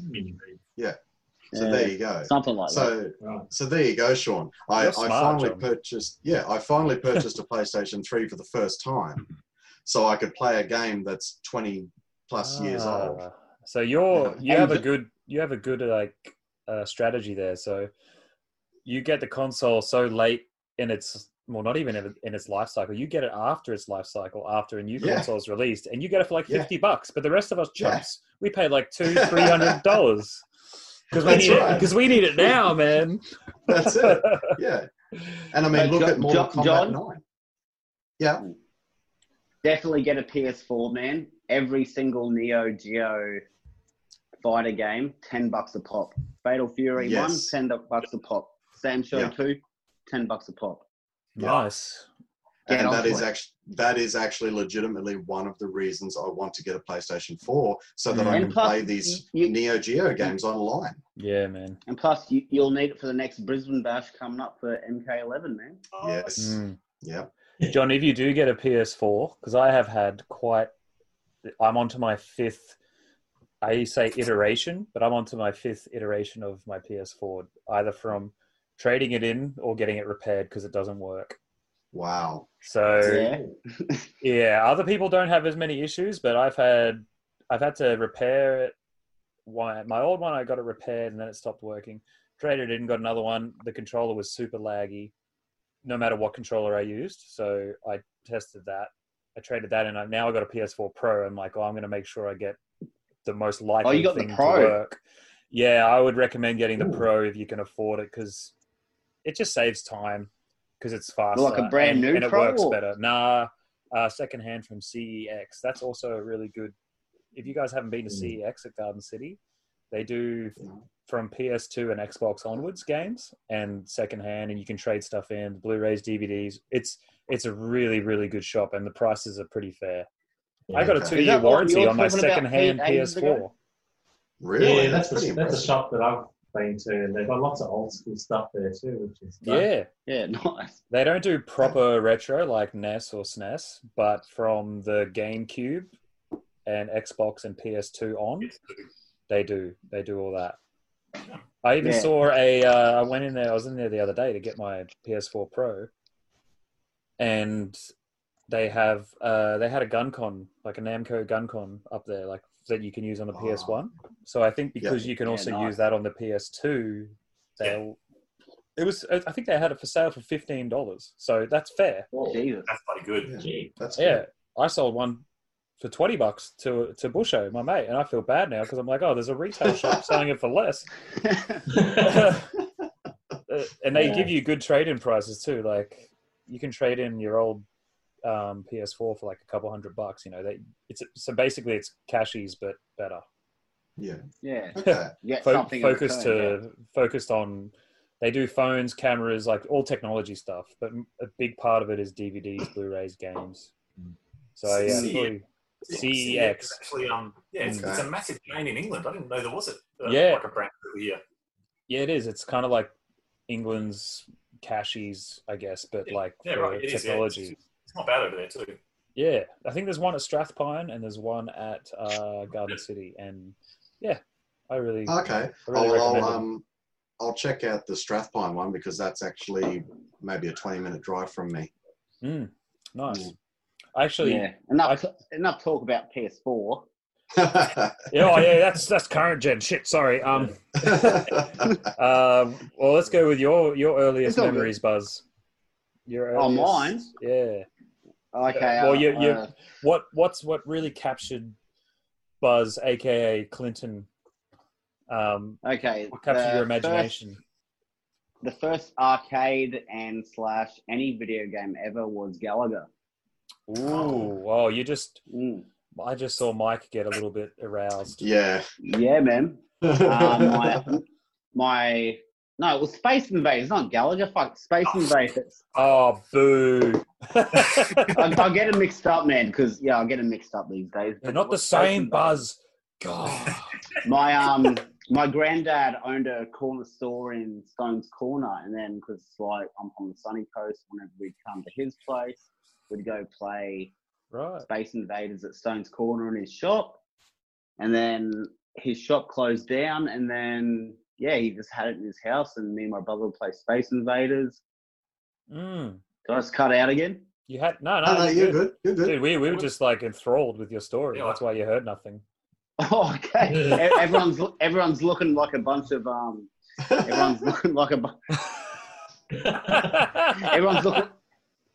So yeah, there you go. something like that. So Right. so there you go, Sean. I, You're I finally John. purchased yeah, I finally purchased a PlayStation 3 for the first time. So I could play a game that's 20 plus years old. Ah, So you're Yeah. you have a good you have a good like uh, strategy there. So you get the console so late in its well, not even in, in its life cycle. You get it after its life cycle, after a new Yeah. console is released, and you get it for like Yeah. fifty bucks. But the rest of us Yeah. chumps, we pay like two, three hundred dollars because we That's need right. it because we need it now, man. That's it. Yeah. And I mean Uh, look Jo- at Mortal Jo- Kombat John? 9. Yeah. Definitely get a PS4, man. Every single Neo Geo fighter game, 10 bucks a pop. Fatal Fury Yes. 1, 10 bucks a pop. Sam Show Yeah. 2, 10 bucks a pop. nice. Get and on that to is it. actually that is actually legitimately one of the reasons I want to get a PlayStation 4 so that Mm. I can plus, play these you- Neo Geo games online. Yeah, man. And plus, you, you'll need it for the next Brisbane Bash coming up for MK11, man. Yes. Mm. Yeah. John, if you do get a PS4, because I have had quite, I'm onto my fifth, I say iteration, but I'm onto my fifth iteration of my PS4, either from trading it in or getting it repaired because it doesn't work. Wow. So Yeah. yeah, other people don't have as many issues, but I've had, I've had to repair it. One, my old one, I got it repaired and then it stopped working. Traded it in, got another one. The controller was super laggy, no matter what controller I used. So I tested that. I traded that in. I now I got a PS4 Pro. I'm like, oh, I'm going to make sure I get the most likely Oh, you got the thing Pro? to work. Yeah, I would recommend getting the Ooh. Pro if you can afford it because it just saves time because it's faster. Like a brand and, new and it Pro works or- better. Nah, uh, secondhand from CEX. That's also a really good. If you guys haven't been to Mm. CEX at Garden City, they do from PS2 and Xbox onwards games and secondhand, and you can trade stuff in Blu-rays, DVDs. It's it's a really really good shop, and the prices are pretty fair. I got a two-year Is that what warranty on my talking about secondhand PS4. Really? Yeah, that's, pretty a, that's a shop that I've been to, and they've got lots of old school stuff there too, which is Yeah, Yeah, nice. they don't do proper retro like NES or SNES, but from the GameCube and Xbox and PS2 on, They do. They do all that. I even Yeah. saw a. Uh, I went in there. I was in there the other day to get my PS4 Pro, and they have. Uh, they had a gun con, like a Namco gun con, up there, like that you can use on the Oh. PS1. So I think because you can Yeah, also nice. use that on the PS2, they'll. It was. I think they had it for sale for fifteen dollars. So that's fair. Jesus. That's pretty good. Yeah. Gee. That's Yeah, good. I sold one for twenty bucks to to Busho, my mate, and I feel bad now because I'm like, oh, there's a retail shop selling it for less. uh, and they Yeah. give you good trade-in prices too. Like you can trade in your old um, PS4 for like a couple hundred bucks. You know, they it's so basically it's cashies but better. Yeah. Yeah, Okay. get Fo- something focused return, to focused on. They do phones, cameras, like all technology stuff, but a big part of it is DVDs, Blu-rays, games. So yeah, CEX. probably Yeah, CEX. is Actually, um, yeah, it's, it's a massive chain in England. I didn't know there was it. Uh, Yeah. like a brand over here. Yeah, it is. It's kind of like England's cashies, I guess, but Yeah. like Yeah, for right. It is, yeah. technology. It's, it's not bad over there too. Yeah, I think there's one at Strathpine and there's one at uh, Garden City, and yeah, I really, Okay. I really I'll, I'll, it. um, I'll check out the Strathpine one because that's actually maybe a 20 minute drive from me. Mm, nice. Mm. Actually, Yeah, enough enough talk about PS4. yeah, oh yeah, that's that's current gen. Shit, sorry. Um, um, well, let's go with your your earliest It's all good. memories, Buzz. Your Oh, mine? Yeah. Okay. Well, uh, you- you- uh, What what's what really captured Buzz, aka Clinton? Um, okay. what captured your imagination? First, the first arcade and slash any video game ever was Galaga. Ooh, oh, you just Mm. I just saw Mike get a little bit aroused. yeah. Yeah, man. Um, my, my no, it was Space Invaders, not Galaga. Fuck, Space Invaders. Oh, boo! I, I get them mixed up, man, because yeah, I get them mixed up these days. They're not the same, Buzz. God. My um, my granddad owned a corner store in Stones Corner, and then because like I'm from the sunny coast, whenever we'd come to his place, we'd go play Right. Space Invaders at Stones Corner in his shop, and then his shop closed down, and then yeah, he just had it in his house, and me and my brother would play Space Invaders. Mm. Did I just cut out again? You had no, no, No, no, you're you're good. You're good. Dude, we, we were just like enthralled with your story. Yeah, That's why you heard nothing. Oh, okay. Everyone's everyone's looking like a bunch of um. Everyone's looking like a bu- everyone's looking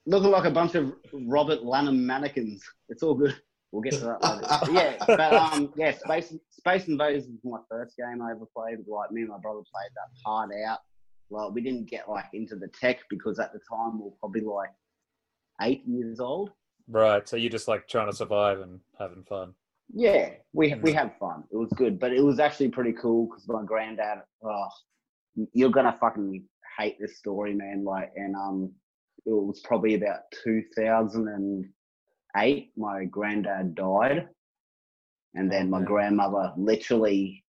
looking like a bunch of Robert Lanham mannequins. It's all good. We'll get to that later. But yeah, but um, yeah, Space Space Invaders was my first game I ever played. Like me and my brother played that hard out. Well, we didn't get like into the tech because at the time we were probably like eight years old. right. So you're just like trying to survive and having fun. Yeah, we we had fun. It was good, but it was actually pretty cool because my granddad. Oh, you're gonna fucking hate this story, man. Like, and um, it was probably about 2008. My granddad died, and then my grandmother literally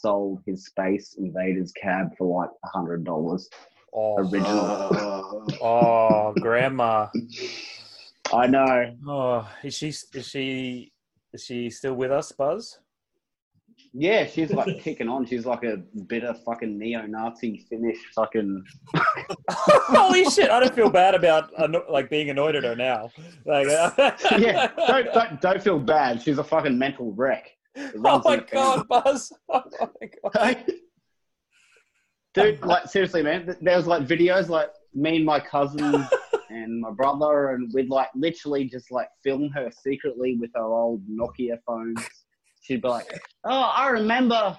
sold his Space Invaders cab for like a hundred dollars. Oh, Original. Uh, oh, grandma. I know. Oh, is she is she is she still with us, Buzz? Yeah, she's like kicking on. She's like a bitter fucking neo-Nazi Finnish fucking Holy shit! I don't feel bad about like being annoyed at her now. Like, yeah, don't, don't don't feel bad. She's a fucking mental wreck. It Oh my family. god, Buzz! Oh my god! Dude, like seriously, man. There was like videos like me and my cousin and my brother, and we'd like literally just like film her secretly with our old Nokia phones. She'd be like, "Oh, I remember,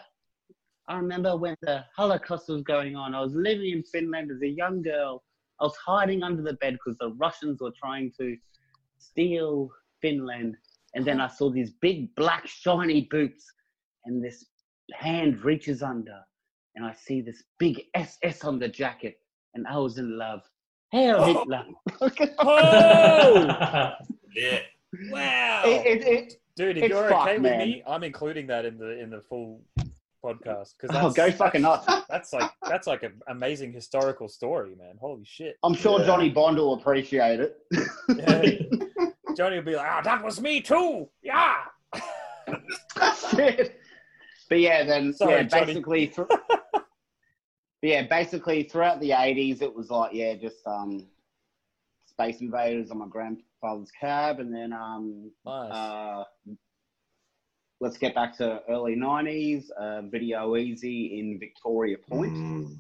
I remember when the Holocaust was going on. I was living in Finland as a young girl. I was hiding under the bed because the Russians were trying to steal Finland, and then I saw these big black shiny boots, and this hand reaches under." and I see this big SS on the jacket, and I was in love. Hail oh. Hitler! Oh Yeah. wow, It- it- it- dude! If it's you're fucked, okay with man. me, I'm including that in the in the full podcast because oh, go fucking nuts! That's like that's like an amazing historical story, man. Holy shit! I'm sure Yeah. Johnny Bond will appreciate it. Yeah. Johnny would be like, "Ah, that was me too." Yeah. But yeah, then Sorry, yeah, Johnny. basically, thr- yeah, basically throughout the '80s, it was like yeah, just um, Space Invaders on my grandfather's cab, and then um, Nice. uh, let's get back to early '90s. Uh, Video Ezy in Victoria Point. mm,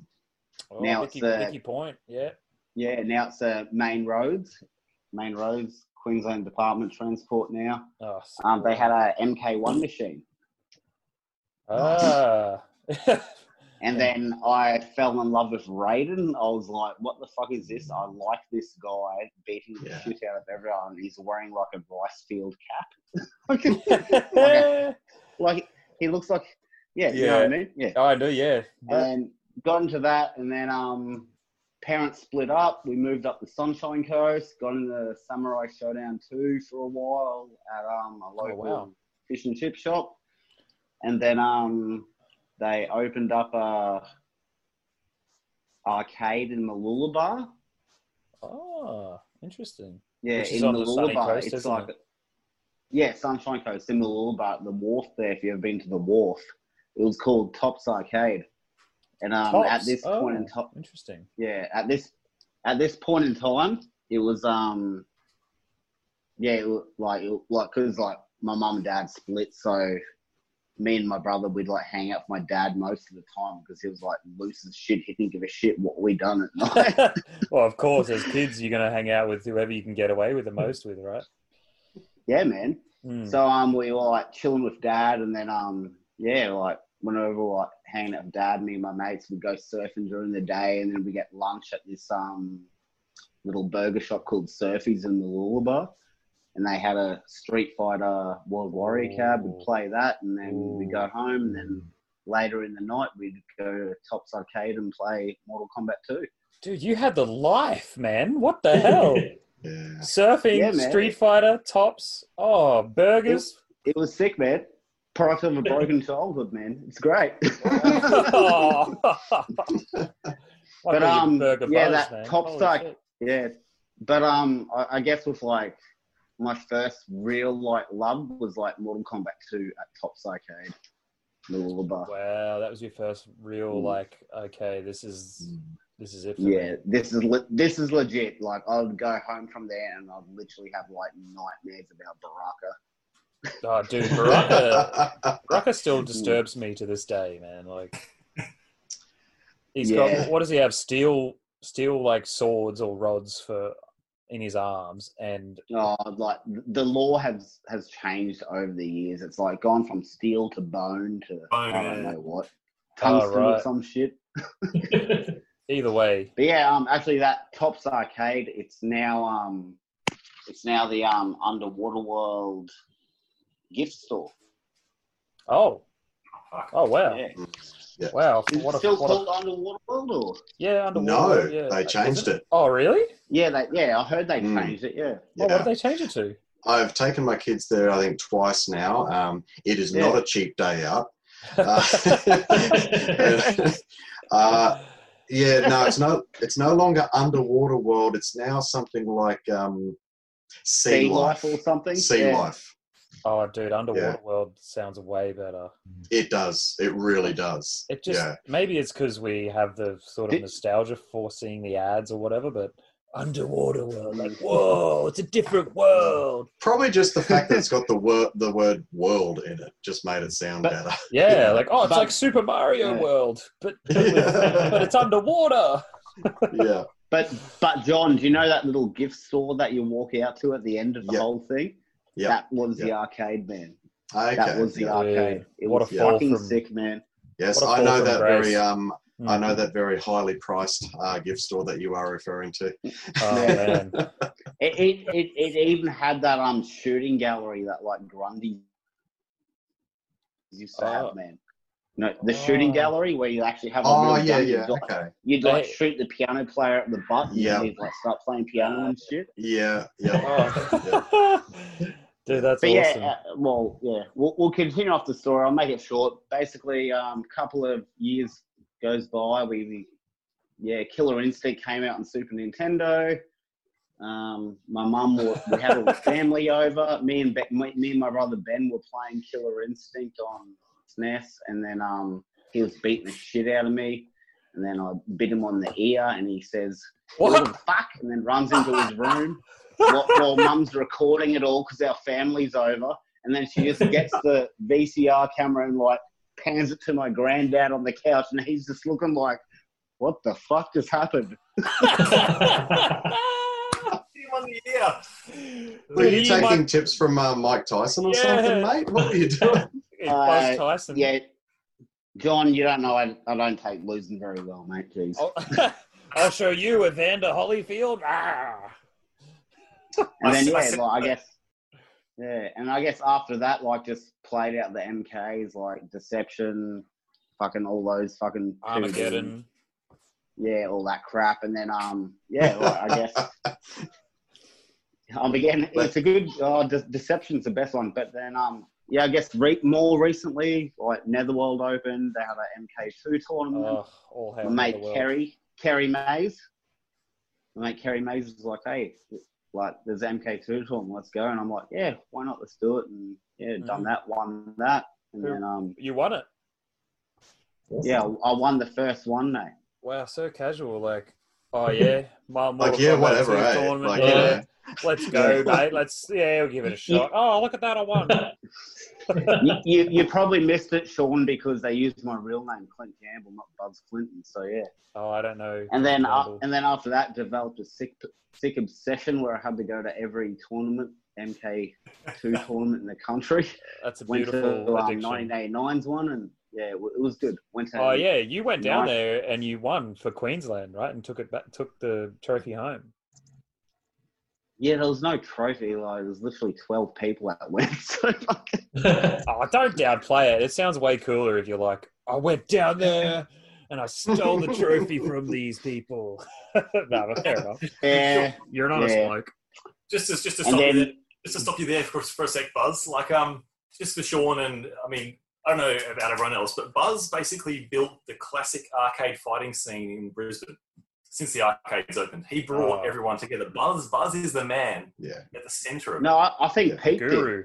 oh, now Vicky, it's, uh, Vicky Point. Yeah. Yeah, now it's uh, main roads, main roads, Queensland Department Transport. Now Oh, um, they had a MK1 machine. Ah. And then I fell in love with Raiden. I was like, what the fuck is this? I like this guy beating the Yeah. shit out of everyone. He's wearing like a rice field cap. like, a- like he looks like, yeah, you know what I mean? Yeah. Oh, I do, yeah. But- And got into that, and then um, parents split up. We moved up the Sunshine Coast, got into Samurai Shodown 2 for a while at um, a local wow. fish and chip shop. And then um, they opened up a arcade in Mooloolaba. oh, interesting. Yeah, Which in on the sunny coast, it's like it? yeah, Sunshine Coast in Mooloolaba. The wharf there. If you've ever been to the wharf, it was called Tops Arcade. And um, at this point in Oh, time, Interesting. yeah, at this at this point in time, it was um, yeah, it like it, like because like my mum and dad split, so me and my brother we'd like hang out with my dad most of the time because he was like loose as shit. He didn't give a shit what we done at night. well, of course, as kids, you're going to hang out with whoever you can get away with the most with, right? yeah, man. Mm. So um, we were like chilling with dad, and then um, yeah, like whenever we were like hanging out with dad, me and my mates would go surfing during the day, and then we get lunch at this um little burger shop called Surfies in the Lullaby, and they had a Street Fighter World Warrior cab. We'd play that, and then we'd go home, and then later in the night we'd go to Tops Arcade and play Mortal Kombat 2. Dude, you had the life, man. What the hell? Yeah. Surfing, Yeah. Street Fighter, tops, oh, burgers. It was sick, man. Product of a broken childhood, man. It's great. oh. But, um, yeah, that man. top Holy stack- shit. Yeah, but um, I, I guess with like my first real like love was like Mortal Kombat 2 at Tops Arcade, Wow, that was your first real Mm. like. Okay, this is this is it. For Yeah, me. this is le- this is legit. Like I would go home from there and I'd literally have like nightmares about Baraka. Oh, dude, Baraka. Baraka still disturbs me to this day, man. Like, he's Yeah. got what does he have? Steel, steel like swords or rods for in his arms, and Oh, like the lore has has changed over the years. It's like gone from steel to bone to I don't yeah. know what Oh, tungsten or some shit. either way, But yeah, um, actually, that Tops Arcade, it's now um, it's now the um Underwater World gift store. oh, oh wow, Yeah. wow, Is what it a still what a, called Underwater World, or yeah, no, yeah. they changed it. Oh, really? yeah, they, yeah, I heard they Mm. changed it. Yeah, Oh, what Yeah. did they change it to? I've taken my kids there, I think, twice now. Um, it is Yeah. not a cheap day out. Uh, uh, yeah, no, it's no, it's no longer underwater world. It's now something like um, sea, Sea life. Life or something. Sea yeah. life. Oh, dude, underwater Yeah. world sounds way better. It does. It really does. It just yeah. maybe it's because we have the sort of Did- nostalgia for seeing the ads or whatever, but underwater world, like whoa, it's a different world. Probably just the fact that it's got the word the word world in it just made it sound But- better. Yeah, Yeah. like oh, it's But- like Super Mario Yeah. World, but but it's underwater. yeah. But but John, do you know that little gift store that you walk out to at the end of the Yeah. whole thing? Yeah. That was the arcade, man. Okay. That was the yeah. arcade. It What a was fall fucking from- sick, man. Yes, What a I fall know that grace. very um I Mm. know that very highly priced uh, gift store that you are referring to. Oh man, It, it, it, it even had that um shooting gallery that like Grundy used to Oh. have, man. No, the shooting Oh. gallery where you actually have a Oh real yeah, gun, yeah. You'd, Okay. you'd like Hey. shoot the piano player at the butt, and Yeah. then he'd like start playing piano and shit. Yeah, yeah. oh. dude, that's But awesome. yeah, uh, well, yeah, we'll, we'll continue off the story. I'll make it short. Basically, um, a couple of years goes by. We, we yeah, Killer Instinct came out on Super Nintendo. Um, my mum, we had the family over. Me and Be- me, me and my brother Ben were playing Killer Instinct on SNES, and then um, he was beating the shit out of me. And then I bit him on the ear, and he says, "What What? the fuck?" And then runs into his room while, while mum's recording it all because our family's over. And then she just gets the VCR camera and like pans it to my granddad on the couch, and he's just looking like, "What the fuck just happened?" Him on the ear. Were you He taking might- tips from uh, Mike Tyson or Yeah. something, mate? What were you doing? Buzz Uh, Tyson. Yeah, John, you don't know I, I don't take losing very well, mate. Jeez. I'll, I'll show you Evander Holyfield. Ah. and then yeah, like I guess yeah, and I guess after that, like just played out the MKs, like Deception, fucking all those fucking Armageddon. yeah, all that crap, and then um, yeah, like, I guess I'm again. It's a good oh, De- Deception's the best one, but then um, yeah, I guess re- more recently, like Netherworld Open, they had an MK2 tournament. Oh, all My mate in the world. Kerry, Kerry Mays. My mate Kerry Mays was like, hey, like, there's MK2 tournament, let's go. And I'm like, yeah, why not? Let's do it. And yeah, done Mhm. that, won that. And Who- then, um, You won it. yeah, I won the first one, mate. Wow, so casual. Like, oh yeah, my Mortal Like, yeah, Kombat whatever, 2 eh? tournament. Like, you yeah, know. let's go, mate. Let's yeah, we'll give it a shot. Oh, look at that, I won. you, you, you probably missed it, Sean, because they used my real name, Clint Campbell, not Buzz Clinton. So yeah. Oh, I don't know. And then, uh, and then after that, developed a sick, sick obsession where I had to go to every tournament, MK2 tournament in the country. That's a Went to beautiful um, addiction. 1989's one, and yeah, it w- it was good. Went to Oh yeah, you went down Nice. there and you won for Queensland, right? And took it back, took the trophy home. Yeah. There was no trophy. Like, there was literally 12 people that went. So fucking- Oh, don't downplay it. It sounds way cooler if you're like, I went down there and I stole the trophy from these people. no, but fair enough. yeah, You're an honest Yeah. bloke. just to, just to stop then- you there, just to stop you there for, for a sec, Buzz. Like um, just for Sean and I mean, I don't know about everyone else, but Buzz basically built the classic arcade fighting scene in Brisbane since the arcades opened. He brought Oh. everyone together. Buzz, Buzz is the man Yeah. at the centre of no, I, I think Yeah, Pete did. Guru.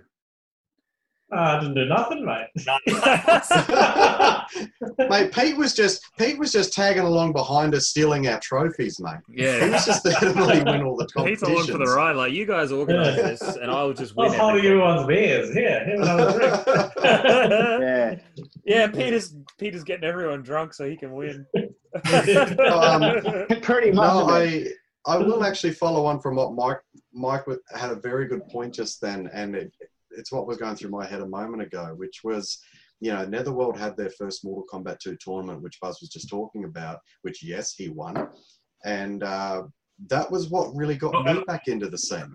Ah, I didn't do nothing, mate. mate, Pete was just Pete was just tagging along behind us, stealing our trophies, mate. Yeah, He was just there to really win all the He's competitions. along for the ride. Like, you guys organize this and I'll just I win was holding everything. everyone's beers. Here, here another drink. Yeah, yeah, Peter's Peter's getting everyone drunk so he can win. Um, pretty much. no. I I will actually follow on from what Mike Mike had a very good point just then, and it, it's what was going through my head a moment ago, which was, you know, Netherworld had their first Mortal Kombat 2 tournament, which Buzz was just talking about, which yes, he won, and uh, that was what really got me back into the scene.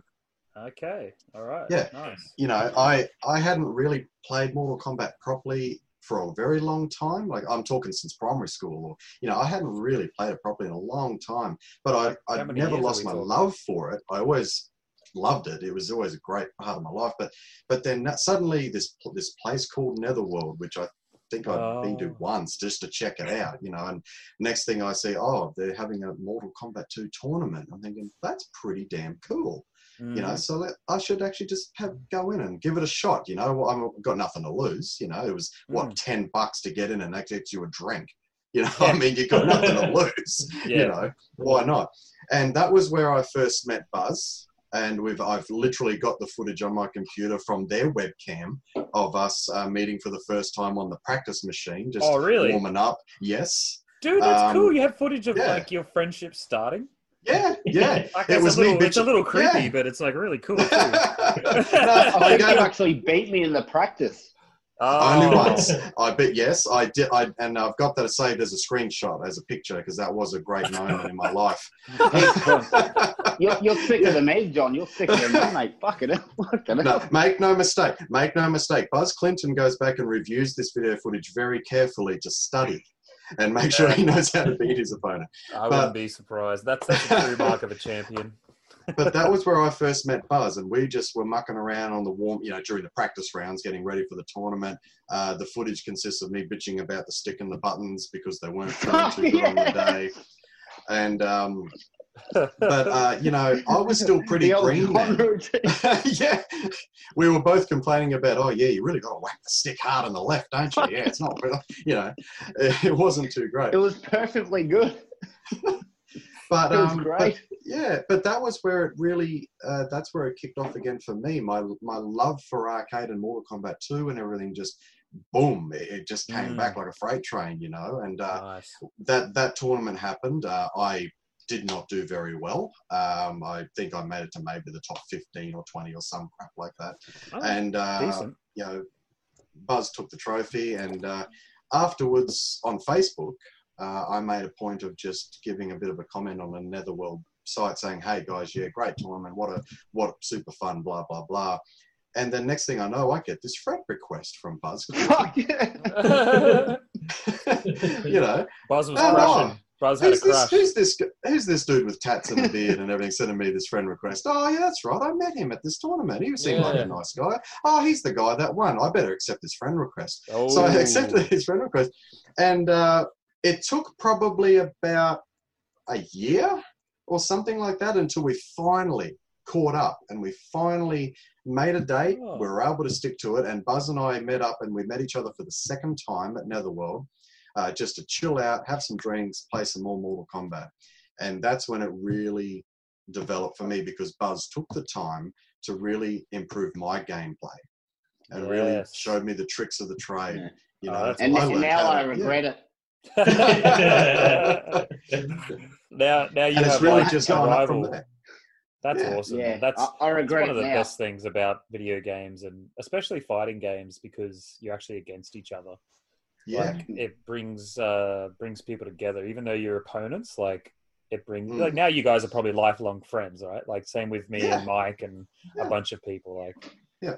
okay. All right. Yeah. Nice. You know, I I hadn't really played Mortal Kombat properly for a very long time. Like I'm talking since primary school, or you know, I hadn't really played it properly in a long time. But I I never lost my love for it. I always loved it. It was always a great part of my life. But but then that- suddenly this this place called Netherworld, which I think I'd been to Oh. once just to check it out, you know. And next thing I see, oh, they're having a Mortal Kombat 2 tournament. I'm thinking that's pretty damn cool you know Mm. so let, i should actually just have go in and give it a shot you know i've got nothing to lose you know it was what Mm. 10 bucks to get in and that gets you a drink you know i mean you've got nothing to lose Yeah. you know why not and that was where i first met buzz and we've i've literally got the footage on my computer from their webcam of us uh, meeting for the first time on the practice machine just Oh, really? warming up yes Dude, that's Um, cool. You have footage of yeah. like your friendship starting. Yeah yeah Like, It was a me little, it's a little creepy, yeah. but it's like really cool too. no, I I think you actually beat me in the practice. Oh. Only once. I bet yes, I did. I and I've got that saved as a screenshot, as a picture, because that was a great moment in my life. You're, you're sicker than me, John. You're sicker than me, mate. Fuck it. Fuck it. no, make no mistake. Make no mistake. Buzz Clinton goes back and reviews this video footage very carefully to study and make sure he knows how to beat his opponent. I but- wouldn't be surprised. That's, that's a true mark of a champion. But that was where I first met Buzz, and we just were mucking around on the warm, you know, during the practice rounds, getting ready for the tournament. Uh, the footage consists of me bitching about the stick and the buttons because they weren't feeling too good on the day. And um, but uh, you know, I was still pretty The green then. yeah, we were both complaining about. Oh yeah, you really got to whack the stick hard on the left, don't you? Yeah, it's not. Real, you know, it wasn't too great. It was perfectly good. But It was um, but yeah, but that was where it really. Uh, that's where it kicked off again for me. My my love for arcade and Mortal Kombat 2 and everything just boom, it, it just came Mm. back like a freight train, you know. And uh, nice. that that tournament happened. Uh, I did not do very well. Um, I think I made it to maybe the top 15 or 20 or some crap like that. Oh, and uh, you know, Buzz took the trophy, and uh, afterwards on Facebook, uh, I made a point of just giving a bit of a comment on a Netherworld site saying, "Hey guys, yeah, great tournament. What a what a super fun, blah blah blah." And then next thing I know, I get this friend request from Buzz. Fuck yeah. you know, Buzz was Oh, crushing. Buzz had a who's this, who's this? Who's this dude with tats and a beard and everything sending me this friend request? Oh yeah, that's right. I met him at this tournament. He seemed like a nice guy. Oh, he's the guy that won. I better accept his friend request. Oh. So I accepted his friend request, and uh, it took probably about a year or something like that until we finally caught up and we finally made a date. Oh. We were able to stick to it, and Buzz and I met up and we met each other for the second time at Netherworld, uh, just to chill out, have some drinks, play some more Mortal Kombat, and that's when it really developed for me because Buzz took the time to really improve my gameplay and really showed me the tricks of the trade. Yeah. You Oh, know, that's And, I and now I to- regret it. now, now you and it's have really like just a gone from rival. there. That's Yeah. awesome. Yeah. That's, I, I that's regret one of the now. best things about video games and especially fighting games because you're actually against each other. Yeah, Like it brings uh brings people together, even though you're opponents. Like it brings Mm. like now you guys are probably lifelong friends, right? Like same with me Yeah. and Mike and Yeah. a bunch of people. Like Yeah.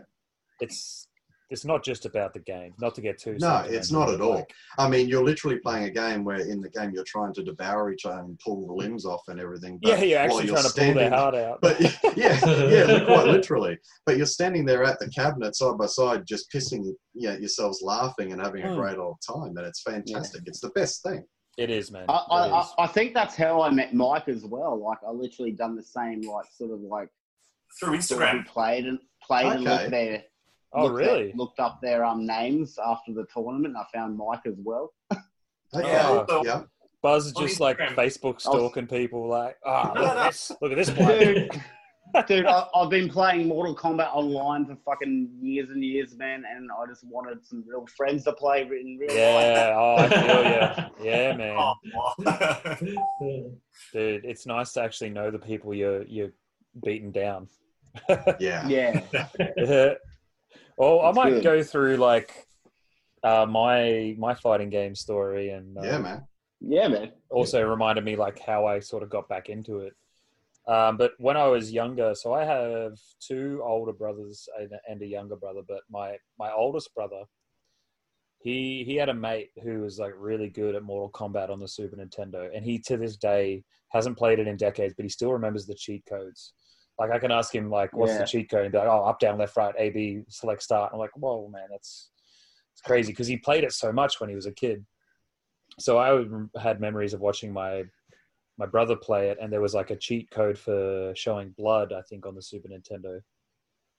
it's it's not just about the game. Not to get too No, it's not at all. like, I mean, you're literally playing a game where in the game you're trying to devour each other and pull the limbs off and everything. But yeah, you're actually you're trying to pull their heart out. But yeah, yeah, quite literally. But you're standing there at the cabinet side by side, just pissing you know, yourselves laughing and having a Mm. great old time, and it's fantastic. It's the best thing. it is, man. I, I, It I. I think that's how I met Mike as well. Like I literally done the same, like sort of like Through sort of Instagram. played and played and Okay. looked their oh, looked really? At, looked up their um names after the tournament. and I found Mike as well. Okay. Yeah. Also, Yeah. Buzz is just like Facebook I was- stalking people, like, ah, No, look at this, look at this player. Dude, dude, I, I've been playing Mortal Kombat online for fucking years and years, man, and I just wanted some real friends to play in real life. Yeah, oh, I feel you. Yeah, man, Oh, dude, it's nice to actually know the people you're you're beating down. Yeah. Yeah, well, I might good. go through like uh, my my fighting game story, and uh, Yeah, man. yeah, man. also reminded me like how I sort of got back into it. Um, but when I was younger, so I have two older brothers and, and a younger brother. But my my oldest brother, he he had a mate who was like really good at Mortal Kombat on the Super Nintendo, and he to this day hasn't played it in decades, but he still remembers the cheat codes. Like I can ask him like, "What's Yeah. the cheat code?" and be like, "Oh, up, down, left, right, A, B, select, start." I'm like, "Whoa, man, that's it's crazy," because he played it so much when he was a kid. So I had memories of watching my my brother play it, and there was like a cheat code for showing blood. I think on the Super Nintendo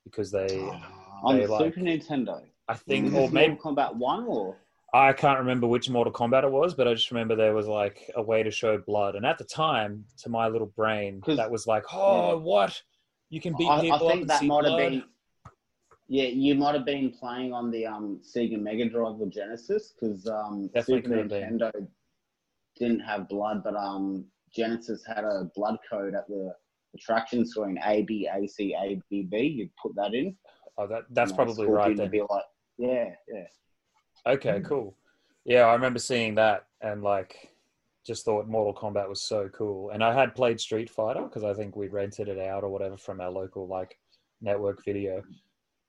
because they, On They the like- Super Nintendo. I think, or maybe Mortal Kombat One or I can't remember which Mortal Kombat it was, but I just remember there was like a way to show blood, and at the time, to my little brain, that was like, oh, what? You can beat I, people I up think and that see might have been. Yeah, you might have been playing on the um, Sega Mega Drive or Genesis because um, Definitely Super could have been. Nintendo didn't have blood, but um, Genesis had a blood code at the attraction screen A B A C A B B. You put that in. Oh, that that's and probably Scorpion right would then. Be like, yeah, yeah. Okay, cool. Yeah, I remember seeing that and like just thought Mortal Kombat was so cool. And I had played Street Fighter because I think we rented it out or whatever from our local like network video.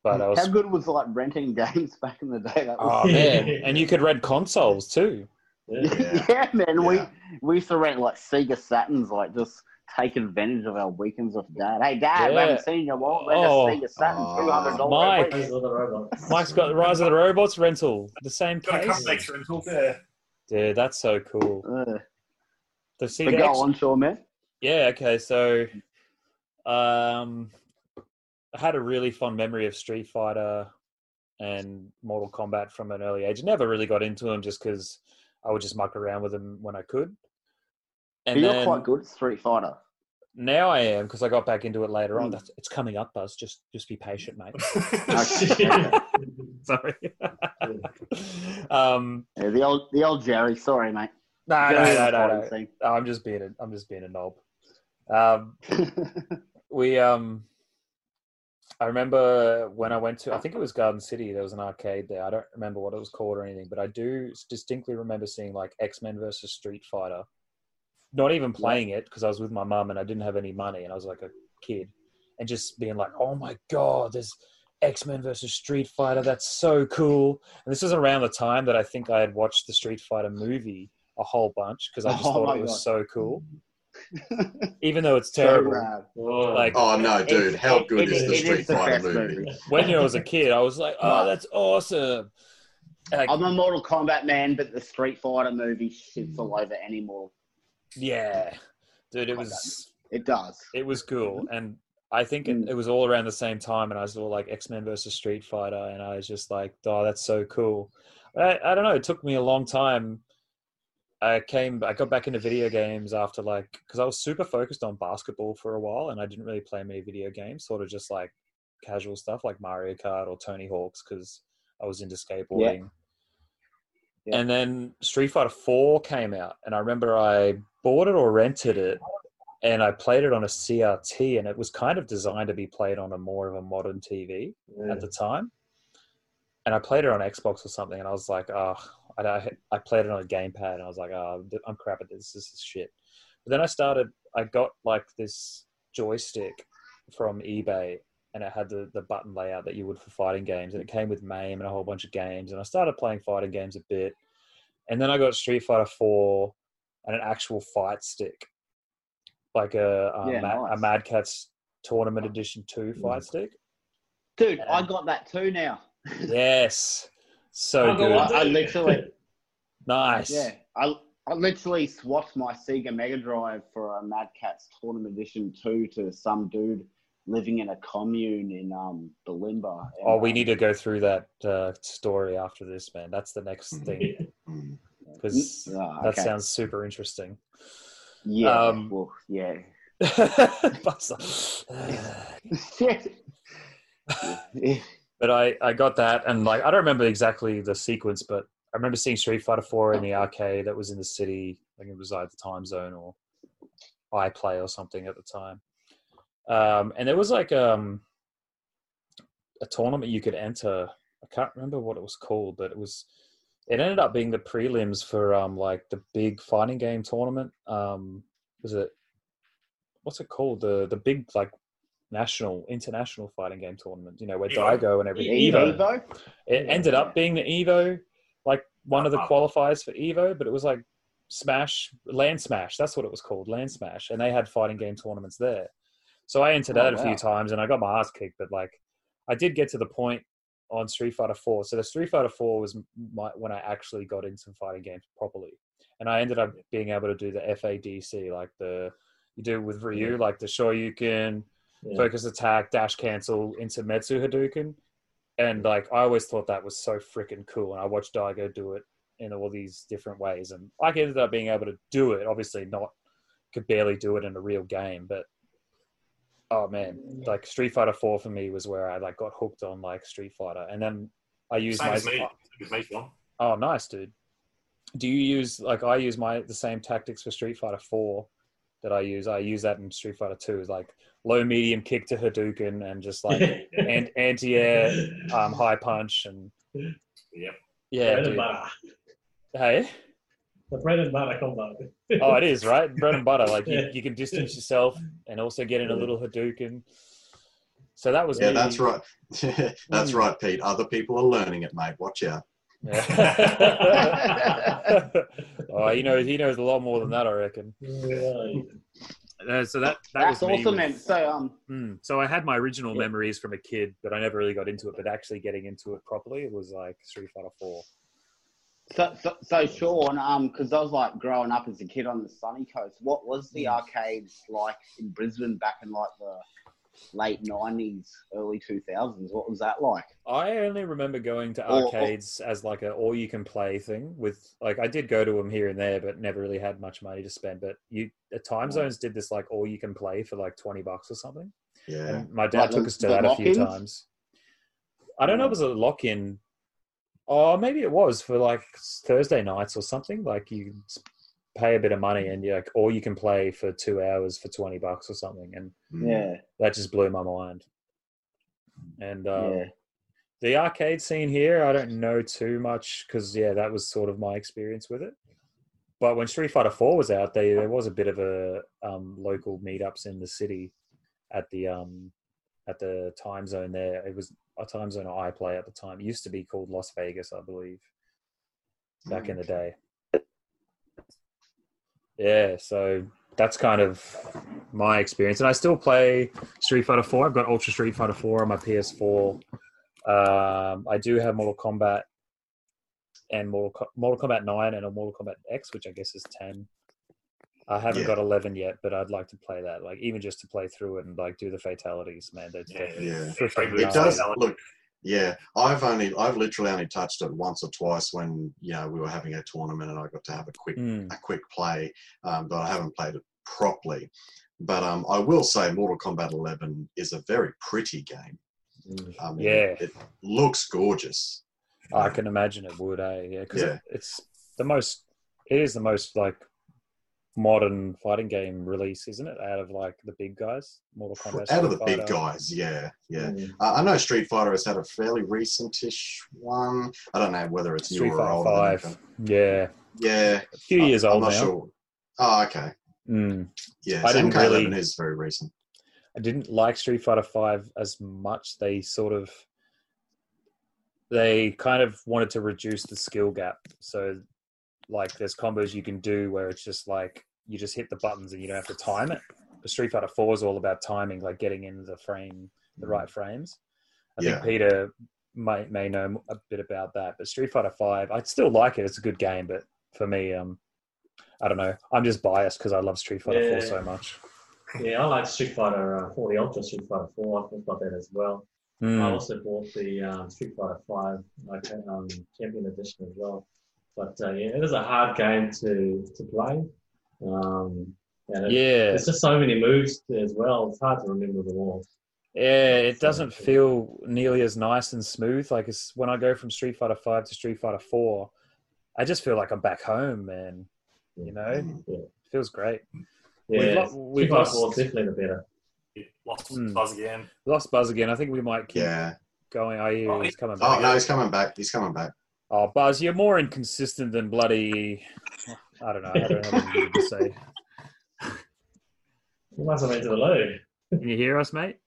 But I was How good was like renting games back in the day? That was oh man, and you could rent consoles too. yeah, Yeah. man. We Yeah. we used to rent like Sega Saturns, like just take advantage of our weekends with dad. Hey, dad, we Yeah. haven't seen you. Well, rent Oh. a Sega Saturn, Oh. two hundred dollars. Ah. Mike. Those are the robots. Mike's got the Rise of the Robots rental, the same Got a case. couple extra rentals there. Dude, that's so cool. Uh, The see but the go ex- on, Shaw, man. Yeah, okay, so um I had a really fond memory of Street Fighter and Mortal Kombat from an early age. Never really got into them just because I would just muck around with them when I could. But you're then quite good at Street Fighter. now I am because I got back into it later on. Mm. That's, it's coming up, Buzz. Just just be patient, mate. Okay. Sorry. um, Yeah, the old the old Jerry. Sorry, mate. no, no, Jerry no, was no, no. No, I'm just being a, I'm just being a knob. Um, we um, I remember when I went to, I think it was Garden City. There was an arcade there. I don't remember what it was called or anything, but I do distinctly remember seeing like X Men versus Street Fighter. Not even playing it because I was with my mum and I didn't have any money and I was like a kid, and just being like, "Oh my god, there's X Men versus Street Fighter. That's so cool!" And this was around the time that I think I had watched the Street Fighter movie a whole bunch because I just Oh thought it was God. so cool, even though it's terrible. rad. Oh, Like Oh no, It- dude! How it- good it is the it Street the Fighter best movie? when I was a kid, I was like, "Oh, that's awesome!" Like, I'm a Mortal Kombat man, but the Street Fighter movie shits all over any more. yeah, dude, it was It does. it was cool, mm-hmm. and I think it, Mm. it was all around the same time, and I saw like X Men versus Street Fighter, and I was just like, "Oh, that's so cool." I, I don't know. It took me a long time. I came, I got back into video games after like because I was super focused on basketball for a while, and I didn't really play many video games. Sort of just like casual stuff like Mario Kart or Tony Hawk's because I was into skateboarding. Yeah. And then Street Fighter Four came out, and I remember I bought it or rented it, and I played it on a CRT, and it was kind of designed to be played on a more of a modern TV yeah. at the time. And I played it on Xbox or something, and I was like, oh, I, I, played it on a gamepad, and I was like, oh, I'm crap at this. This is shit. But then I started, I got like this joystick from eBay, and it had the, the button layout that you would for fighting games, and it came with MAME and a whole bunch of games. And I started playing fighting games a bit. And then I got Street Fighter 4 and an actual fight stick, like a, um, Yeah, Ma- a. Mad Catz Tournament Edition 2 fight stick. Dude, I got that too now. Yes. So I good. one I, I literally, Nice. yeah, I, I literally swapped my Sega Mega Drive for a Mad Catz Tournament Edition 2 to some dude living in a commune in um Bulimba. And, Oh, we um, need to go through that uh, story after this, man. That's the next thing Mm. because Ah, that okay. sounds super interesting. Yeah, um, well, yeah. but I, I got that, and like I don't remember exactly the sequence, but I remember seeing Street Fighter Four in the arcade that was in the city. I think it was either Timezone or iPlay or something at the time. Um, and there was like um, a tournament you could enter. I can't remember what it was called, but it was. It ended up being the prelims for um like the big fighting game tournament. Um, was it? What's it called? The the big like national international fighting game tournament. You know where Evo. Daigo and everything. Evo. Evo? It ended up being the Evo, like one of the qualifiers for Evo, but it was like Smash, Land Smash. That's what it was called, Land Smash, and they had fighting game tournaments there. So I entered Oh, that a few times, and I got my ass kicked. But like, I did get to the point on Street Fighter Four. So the Street Fighter Four was my, when I actually got into fighting games properly, and I ended up being able to do the FADC, like the you do with Ryu, like the Shoryuken, Yeah. focus attack, dash cancel into Metsu Hadouken. And like I always thought that was so freaking cool. And I watched Daigo do it in all these different ways. And I ended up being able to do it. Obviously not could barely do it in a real game, but oh man, like Street Fighter four for me was where I like got hooked on like Street Fighter. And then I used Same my as me. Same as me, Oh, nice, dude. Do you use like I use my the same tactics for Street Fighter Four that I use? I use that in Street Fighter Two, is like low, medium kick to Hadouken and just like and anti air, um, high punch and Yep. yeah, bread and dude. butter. Hey, The bread and butter combo. oh, it is right, bread and butter. Like you, Yeah. you can distance yourself and also get in a little Hadouken. So that was Yeah, me. that's right. that's Mm. right, Pete. Other people are learning it, mate. Watch out. Oh, he knows he knows a lot more than that, I reckon. Yeah. Uh, so that that That's was awesome, with- man. So, um, Mm. So I had my original Yeah. memories from a kid, but I never really got into it. But actually getting into it properly, it was like Street Fighter Four. So, so, so Sean, um, because I was like growing up as a kid on the sunny coast. What was the arcades like in Brisbane back in like the late nineties, early two thousands? What was that like? I only remember going to Or- or- arcades as like a all you can play thing. With like I did go to them here and there, but never really had much money to spend. But you, the time zones did this like all you can play for like twenty bucks or something. Yeah. And my dad Like took the- us to the that a few times. I don't know if it was a lock in. Oh, maybe it was for like Thursday nights or something. Like you pay a bit of money and you like, or you can play for two hours for twenty bucks or something, and Mm. Yeah. that just blew my mind. And um, yeah. the arcade scene here, I don't know too much because yeah, that was sort of my experience with it. But when Street Fighter Four was out, they there was a bit of a um, local meetups in the city at the um, at the time zone there. It was a time zone I play at the time. It used to be called Las Vegas, I believe, back in the day. Yeah, so that's kind of my experience, and I still play Street Fighter Four. I've got Ultra Street Fighter Four on my PS4. Um, I do have Mortal Kombat and Mortal, Kombat Nine and a Mortal Kombat X, which I guess is ten. I haven't Yeah. got eleven yet, but I'd like to play that. Like even just to play through it and like do the fatalities, man. That's Yeah. Yeah. It It does look. Yeah, I've only I've literally only touched it once or twice when you know we were having a tournament and I got to have a quick Mm. a quick play, um, but I haven't played it properly. But um, I will say, Mortal Kombat 11 is a very pretty game. Mm. I mean, Yeah. it looks gorgeous. I can imagine it would, eh? Yeah, because Yeah. it's the most. It is the most like modern fighting game release, isn't it? Out of like the big guys, Mortal Kombat. Out of Street the big guys, yeah, yeah. Mm. Uh, I know Street Fighter has had a fairly recentish one. I don't know whether it's Street newer or Fighter older. Five. Yeah, Yeah, a few years I'm old not now. sure. Oh, okay. Mm. Yeah, I didn't MK11 really- is very recent. I didn't like Street Fighter Five as much. They sort of they kind of wanted to reduce the skill gap. So like there's combos you can do where it's just like you just hit the buttons and you don't have to time it. But Street Fighter Four is all about timing, like getting in the frame, the right frames. I Yeah. think Peter may may know a bit about that. But Street Fighter Five, I'd still like it. It's a good game, but for me, um, I don't know. I'm just biased because I love Street Fighter Four so much. Yeah, I like Street Fighter uh, 4, the Ultra Street Fighter 4. I've got that as well. I Mm. also bought the um, Street Fighter 5 like, um, Champion Edition as well. But uh, yeah, it is a hard game to, to play. Um, and it, Yeah, there's just so many moves as well. It's hard to remember them all. Yeah, it doesn't feel nearly as nice and smooth. Like it's, when I go from Street Fighter Five to Street Fighter Four, I just feel like I'm back home, man. You know, Mm. it feels great. Yeah, We've lo- we've lost- 4 definitely the better. Lost Hmm. buzz again. Lost Buzz again. I think we might keep Yeah. going. Oh, yeah, Oh, he's coming Oh no, he's coming back. He's coming back. Oh, Buzz, you're more inconsistent than bloody. I don't know. I don't know what to say. You must have went to the loo. Can you hear us, mate?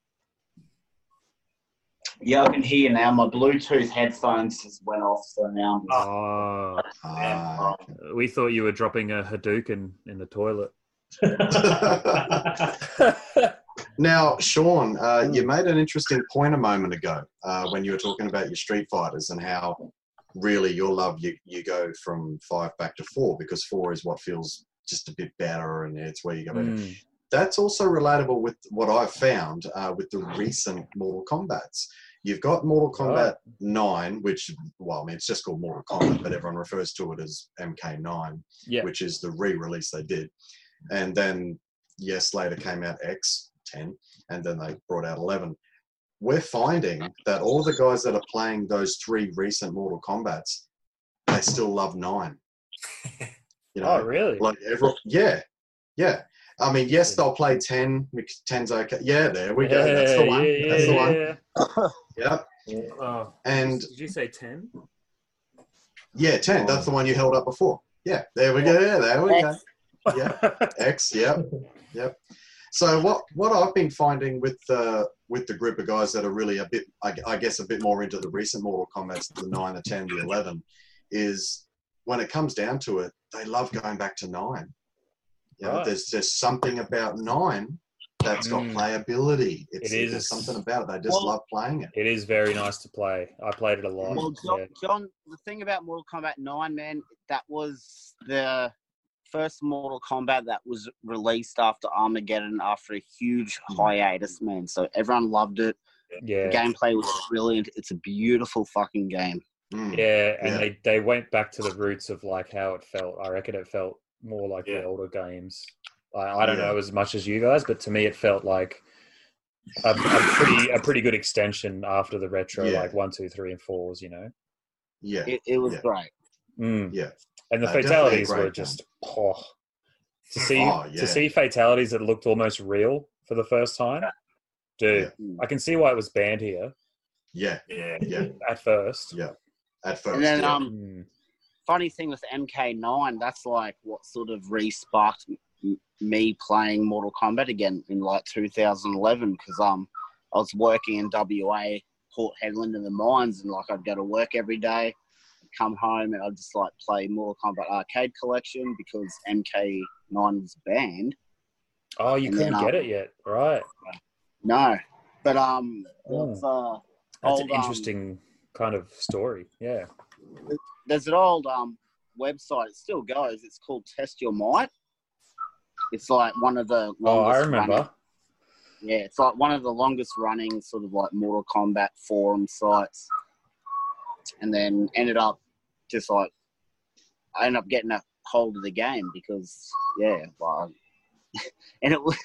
Yeah, I can hear you now. My Bluetooth headphones just went off, so now I'm Oh, Ah, we thought you were dropping a Hadouken in the toilet. Now, Sean, uh, you made an interesting point a moment ago uh, when you were talking about your Street Fighters and how really your love you, you go from five back to four because four is what feels just a bit better and it's where you go. Mm. That's also relatable with what I've found uh, with the recent Mortal Kombats. You've got Mortal Kombat 9, which, well, I mean, it's just called Mortal Kombat, but everyone refers to it as MK9 Yeah. which is the re-release they did. And then yes, later came out X ten, and then they brought out eleven. We're finding that all the guys that are playing those three recent Mortal Kombats, they still love nine. You oh, know, Oh, really? like every yeah, yeah. I mean, yes, they'll play ten. which Ten's okay. Yeah, there we go. That's the one. Yeah, That's the yeah, one. yeah. Yeah. Oh, And did you say ten? yeah, ten. That's the oh. one you held up before. Yeah, there we go. Yeah, there we go. Yeah. X, yep, yep. So what what I've been finding with uh, with the group of guys that are really a bit, I, I guess, a bit more into the recent Mortal Kombat's, the nine, the ten, the eleven, is when it comes down to it, they love going back to nine. You know, Right. there's just something about nine that's got Mm. playability. It's, It is. There's something about it. They just Well- love playing it. It is very nice to play. I played it a lot. Well, John, yeah. John, the thing about Mortal Kombat 9, man, that was the first Mortal Kombat that was released after Armageddon after a huge hiatus, man. So everyone loved it. yeah. The gameplay was brilliant. It's a beautiful fucking game. Mm. Yeah, and Yeah. they they went back to the roots of like how it felt. I reckon it felt more like Yeah. the older games. I, I don't Yeah. know as much as you guys, but to me it felt like a, a pretty a pretty good extension after the retro, Yeah. like one, two, three, and fours. You know, Yeah, It, it was Yeah. great. mm. yeah. And the Uh, fatalities were game. just oh. to see Oh, yeah. to see fatalities that looked almost real for the first time. Dude, Yeah. I can see why it was banned here Yeah, Yeah. yeah. at first. Yeah. At first. And then yeah. um, Mm. funny thing with MK9, that's like what sort of re-sparked m- me playing Mortal Kombat again in like 2011 because um I was working in WA, Port Hedland in the mines, and like I'd go to work every day, come home, and I'd just like play Mortal Kombat Arcade Collection because MK9 was banned. Oh, you And couldn't then, get um, it yet, right? No, but um, Oh. uh, That's old, an um, interesting kind of story. Yeah. there's an old um website. It still goes. It's called Test Your Might. It's like one of the Oh, I remember. running- yeah, it's like one of the longest running sort of like Mortal Kombat forum sites. And then ended up just like I ended up getting a hold of the game because yeah, like and it was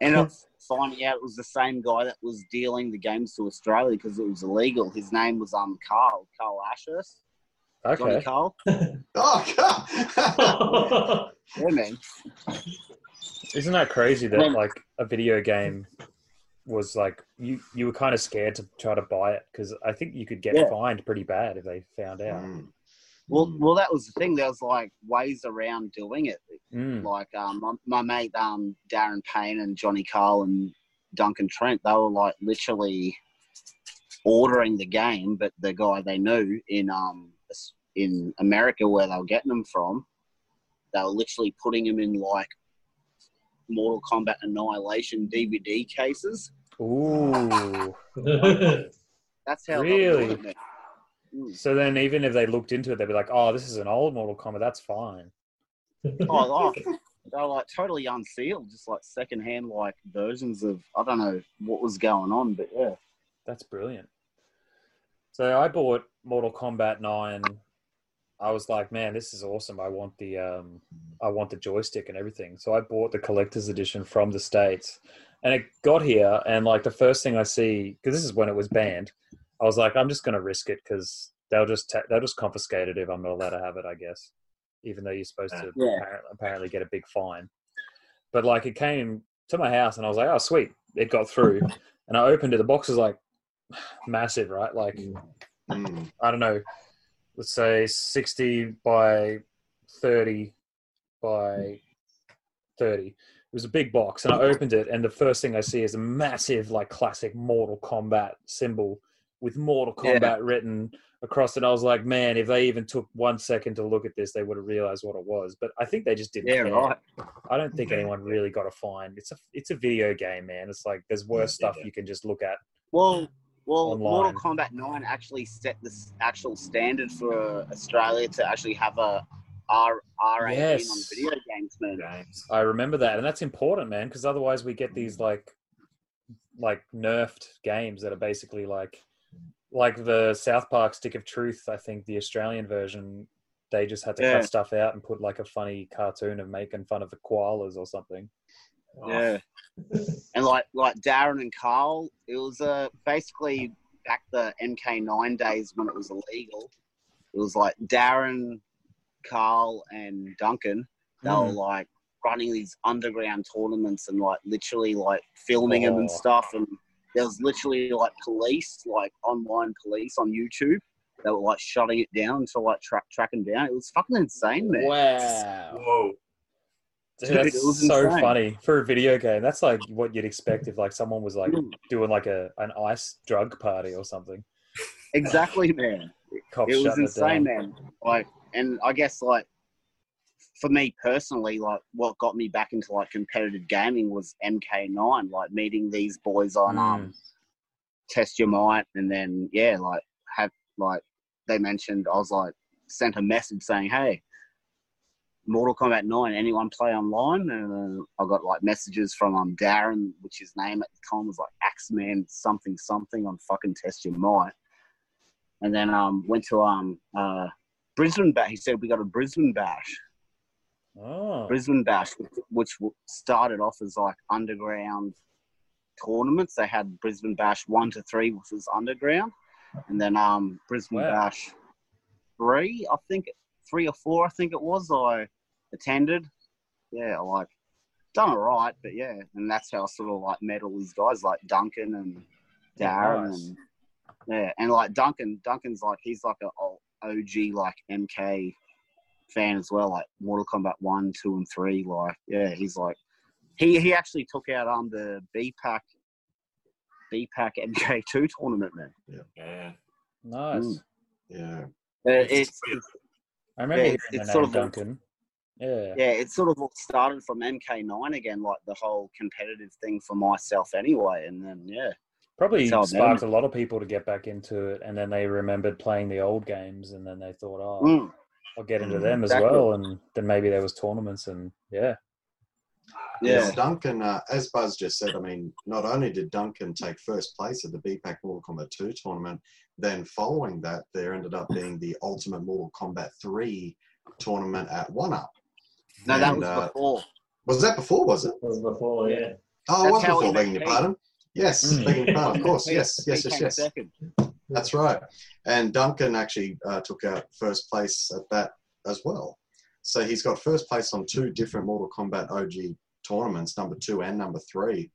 ended up finding out it was the same guy that was dealing the games to Australia because it was illegal. His name was um Carl Carl Ashurst. Johnny Okay. Carl. oh, God. Yeah, man. Isn't that crazy that Then- like a video game was like you you were kind of scared to try to buy it because I think you could get Yeah. fined pretty bad if they found out. Mm. Well, well, that was the thing. There was like ways around doing it. Mm. Like um, my, my mate um, Darren Payne and Johnny Carl and Duncan Trent, they were like literally ordering the game, but the guy they knew in um in America where they were getting them from, they were literally putting them in like Mortal Kombat Annihilation DVD cases. Ooh. That's how Really? they were doing it. Mm. So then, even if they looked into it, they'd be like, "Oh, this is an old Mortal Kombat. That's fine." Oh, oh, they were like totally unsealed, just like secondhand like versions of I don't know what was going on, but yeah. That's brilliant. So I bought Mortal Kombat Nine. I was like, man, this is awesome. I want the um, I want the joystick and everything. So I bought the collector's edition from the states, and it got here. And like the first thing I see, because this is when it was banned, I was like, I'm just gonna risk it because they'll just ta- they'll just confiscate it if I'm not allowed to have it. I guess, even though you're supposed to Yeah. apparently, apparently get a big fine. But like it came to my house, and I was like, oh sweet, it got through. And I opened it. The box was like massive, right? Like Mm. I don't know, let's say 60 by 30 by 30. It was a big box, and I opened it, and the first thing I see is a massive, like, classic Mortal Kombat symbol with Mortal Yeah. Kombat written across it. I was like, man, if they even took one second to look at this, they would have realized what it was. But I think they just didn't. Yeah, care. right. I don't think anyone really got a fine. It's a it's a video game, man. It's like there's worse Yeah, stuff yeah. you can just look at. Well, well, Online. Mortal Kombat Nine actually set the actual standard for Australia to actually have a R R eighteen on video games, man. Games. I remember that, and that's important, man, because otherwise we get these like, like nerfed games that are basically like, like the South Park Stick of Truth. I think the Australian version, they just had to Yeah. cut stuff out and put like a funny cartoon of making fun of the koalas or something. Oh, Yeah, and like like Darren and Carl, it was uh, basically back the MK9 days when it was illegal. It was like Darren, Carl, and Duncan. They were Mm. like running these underground tournaments and like literally like filming them and Oh. stuff. And there was literally like police, like online police on YouTube. They were like shutting it down to like track track them down. It was fucking insane, man. Wow, Whoa. Dude, that's it was so insane. funny for a video game. That's like what you'd expect if like someone was like Mm. doing like a an ice drug party or something. Exactly, man. Cops it was insane, down. man. Like, and I guess like for me personally, like what got me back into like competitive gaming was MK9. Like meeting these boys on Mm. um Test Your Might, and then yeah, like have like they mentioned, I was like sent a message saying, hey. Mortal Kombat 9, anyone play online? And uh, I got like messages from um Darren, which his name at the time was like Axeman something something on fucking Test Your Might and then um went to um uh Brisbane Bash. He said we got a Brisbane Bash, Oh, Brisbane Bash, which started off as like underground tournaments. They had Brisbane Bash one to three, which was underground, and then um Brisbane Wow. Bash three, I think three or four, I think it was. I attended. Yeah, like done it right, but yeah, and that's how I sort of like met all these guys like Duncan and Yeah, Darren nice. and Yeah, and like Duncan, Duncan's like he's like a o- OG like MK fan as well, like Mortal Kombat one, two, and three. Like, yeah, he's like he he actually took out um the BPAC B pack MK two tournament, man. Yeah. Nice. Mm. Yeah. Uh, it's I remember Yeah, hearing it's- it's sort of a- Duncan. Yeah. yeah, it sort of all started from MK9 again, like the whole competitive thing for myself anyway. And then, yeah, Probably That's how I met sparked a lot of people to get back into it, and then they remembered playing the old games, and then they thought, "Oh, Mm. I'll get into Mm, them as well." And then maybe there was tournaments, and yeah, yeah, Yes, Duncan, uh, as Buzz just said, I mean, not only did Duncan take first place at the BPAC Mortal Kombat 2 tournament, then following that, there ended up being the Ultimate Mortal Kombat 3 tournament at One Up. no, that was uh, before. Was that before, was it? It was before, yeah. Oh, That's it was before, begging your pardon. Yes, Mm. begging your pardon, of course. Yes, yes, yes, yes. Second. That's right. And Duncan actually uh, took out first place at that as well. So he's got first place on two different Mortal Kombat OG tournaments, number two and number three.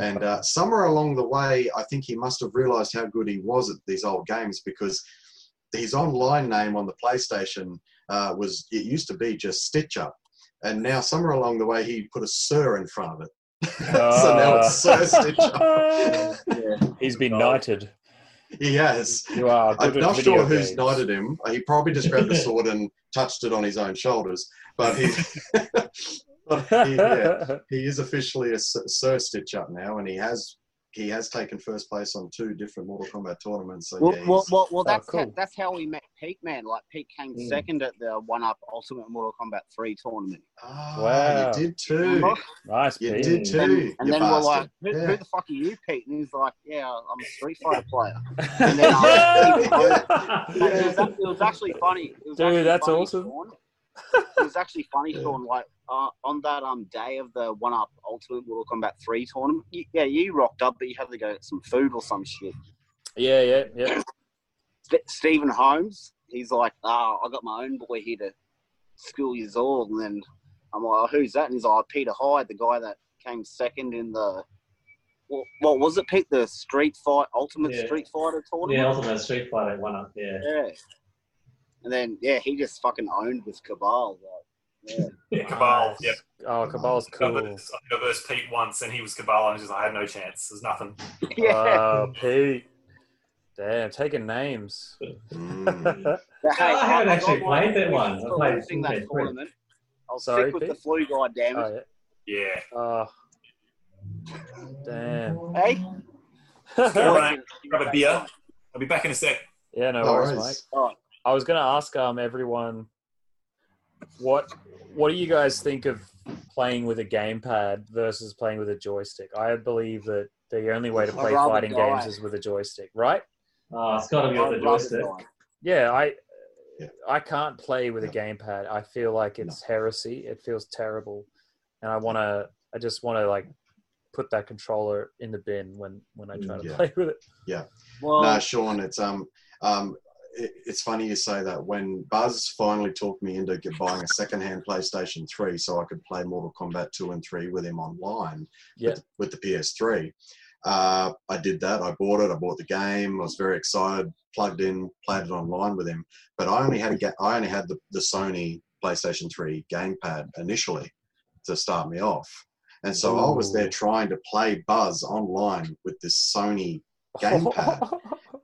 And uh, somewhere along the way, I think he must have realized how good he was at these old games because his online name on the PlayStation uh, was, it used to be just Stitch Up. And now, somewhere along the way, he put a Sir in front of it. so now it's Sir Stitch Up. Yeah. He's been knighted. he has. You are. I'm not video sure who's knighted him. He probably just grabbed the sword and touched it on his own shoulders. But he, but he, yeah, he is officially a Sir Stitch Up now, and he has he has taken first place on two different Mortal Kombat tournaments. So Well, yeah, well, he's- well, well, Oh, that's cool. how, that's how we met Pete, man. Like Pete came Mm. second at the One Up Ultimate Mortal Kombat Three tournament, Ah, Wow. you did too. Remember? nice, You Pete. did too. and, and then we're like, who, Yeah. "Who the fuck are you, Pete?" And he's like, "Yeah, I'm a Street Fighter player." And then I It, was, it was actually funny. Was Dude, actually that's funny, awesome. Sean. It was actually funny, Yeah. Sean. Like uh, on that um day of the One Up Ultimate Mortal Kombat Three tournament, you, yeah, you rocked up, but you had to go get some food or some shit. yeah, yeah, yeah. St- Stephen Holmes, he's like, "Ah, I got my own boy here to school you all." And then I'm like, oh, "Who's that?" And he's like, "Peter Hyde, the guy that came second in the." What, what was it, Pete? The Street Fight Ultimate Yeah. Street Fighter tournament. Yeah, Ultimate Street Fighter one up, yeah. Yeah. And then yeah, he just fucking owned with Kabal. Like, yeah. Yeah, Kabal. Nice. Yep. Oh, Kabal's I cool. versed, I versed Pete once, and he was Cabal, and I was just I had no chance. There's nothing. yeah. Oh, Pete. Damn, taking names. Mm. But, I haven't got actually played that one. I for played losing that Street Fighter. tournament. I'll Sorry, stick with the flu guy, damn Oh, it. yeah. Yeah. Oh, damn. Hey, Go around, grab a beer. I'll be back in a sec. yeah, no No worries, worries. mate. All right. I was going to ask um everyone what what do you guys think of playing with a gamepad versus playing with a joystick? I believe that the only way to play fighting die. games is with a joystick, right? Oh, it's got to be on the joystick. Yeah, I Yeah. I can't play with a No. gamepad. I feel like it's heresy. It feels terrible, and I want to. I just want to like put that controller in the bin when when I try to Yeah. play with it. Yeah. Well, no, Sean, it's um um it, it's funny you say that. When Buzz finally talked me into buying a second-hand PlayStation 3 so I could play Mortal Kombat 2 and 3 with him online Yeah. with, with the PS3, uh, I did that. I bought it. I bought the game. I was very excited. Plugged in, played it online with him. But I only had a ga- I only had the, the Sony PlayStation 3 gamepad initially to start me off. And so I was there trying to play Buzz online with this Sony Gamepad.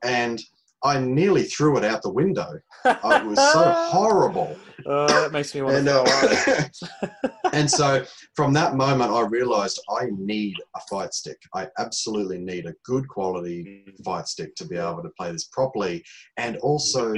and I nearly threw it out the window. It was so horrible. Uh, that makes me want to And, throw uh, and so from that moment, I realized I need a fight stick. I absolutely need a good quality fight stick to be able to play this properly and also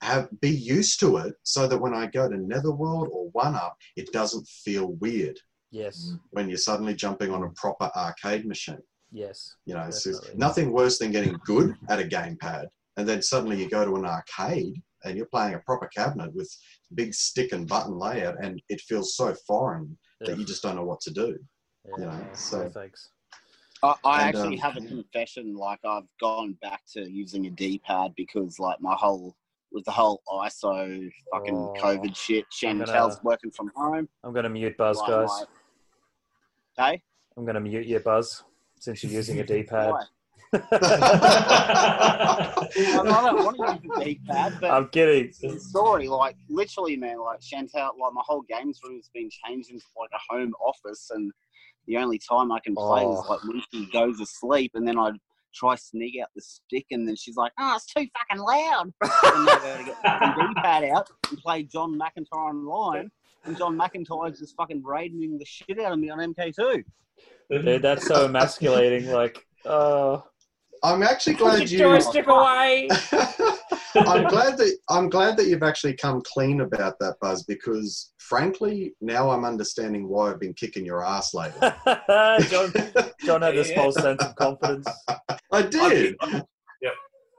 have be used to it so that when I go to Netherworld or One Up, it doesn't feel weird Yes, when you're suddenly jumping on a proper arcade machine. Yes. You know, it's just nothing worse than getting good at a gamepad, and then suddenly you go to an arcade and you're playing a proper cabinet with big stick and button layout, and it feels so foreign Yeah. that you just don't know what to do. Yeah, you know, so- no thanks. I, I And, actually um, have a confession. Like I've gone back to using a D-pad because like my whole with the whole ISO fucking Oh. COVID shit. gonna- Chantel's working from home. I'm going to mute Buzz, like, guys. like- hey, I'm going to mute your Buzz since you're using a D-pad. I don't want to use the D-pad, but I'm kidding. Sorry, like literally, man, like Chantel, like my whole games room has been changed into like a home office, and the only time I can play is Oh. like when she goes asleep, and then I try sneak out the stick, and then she's like, "Oh, it's too fucking loud." and I gotta get the D-pad out and play John McIntyre online, and John McIntyre's just fucking raiding the shit out of me on MK2. Dude, that's so emasculating. Like, oh, I'm actually put glad your you. joystick away. I'm glad that I'm glad that you've actually come clean about that, Buzz. Because frankly, now I'm understanding why I've been kicking your ass lately. John, John had this Yeah. false sense of confidence. I I did. yep.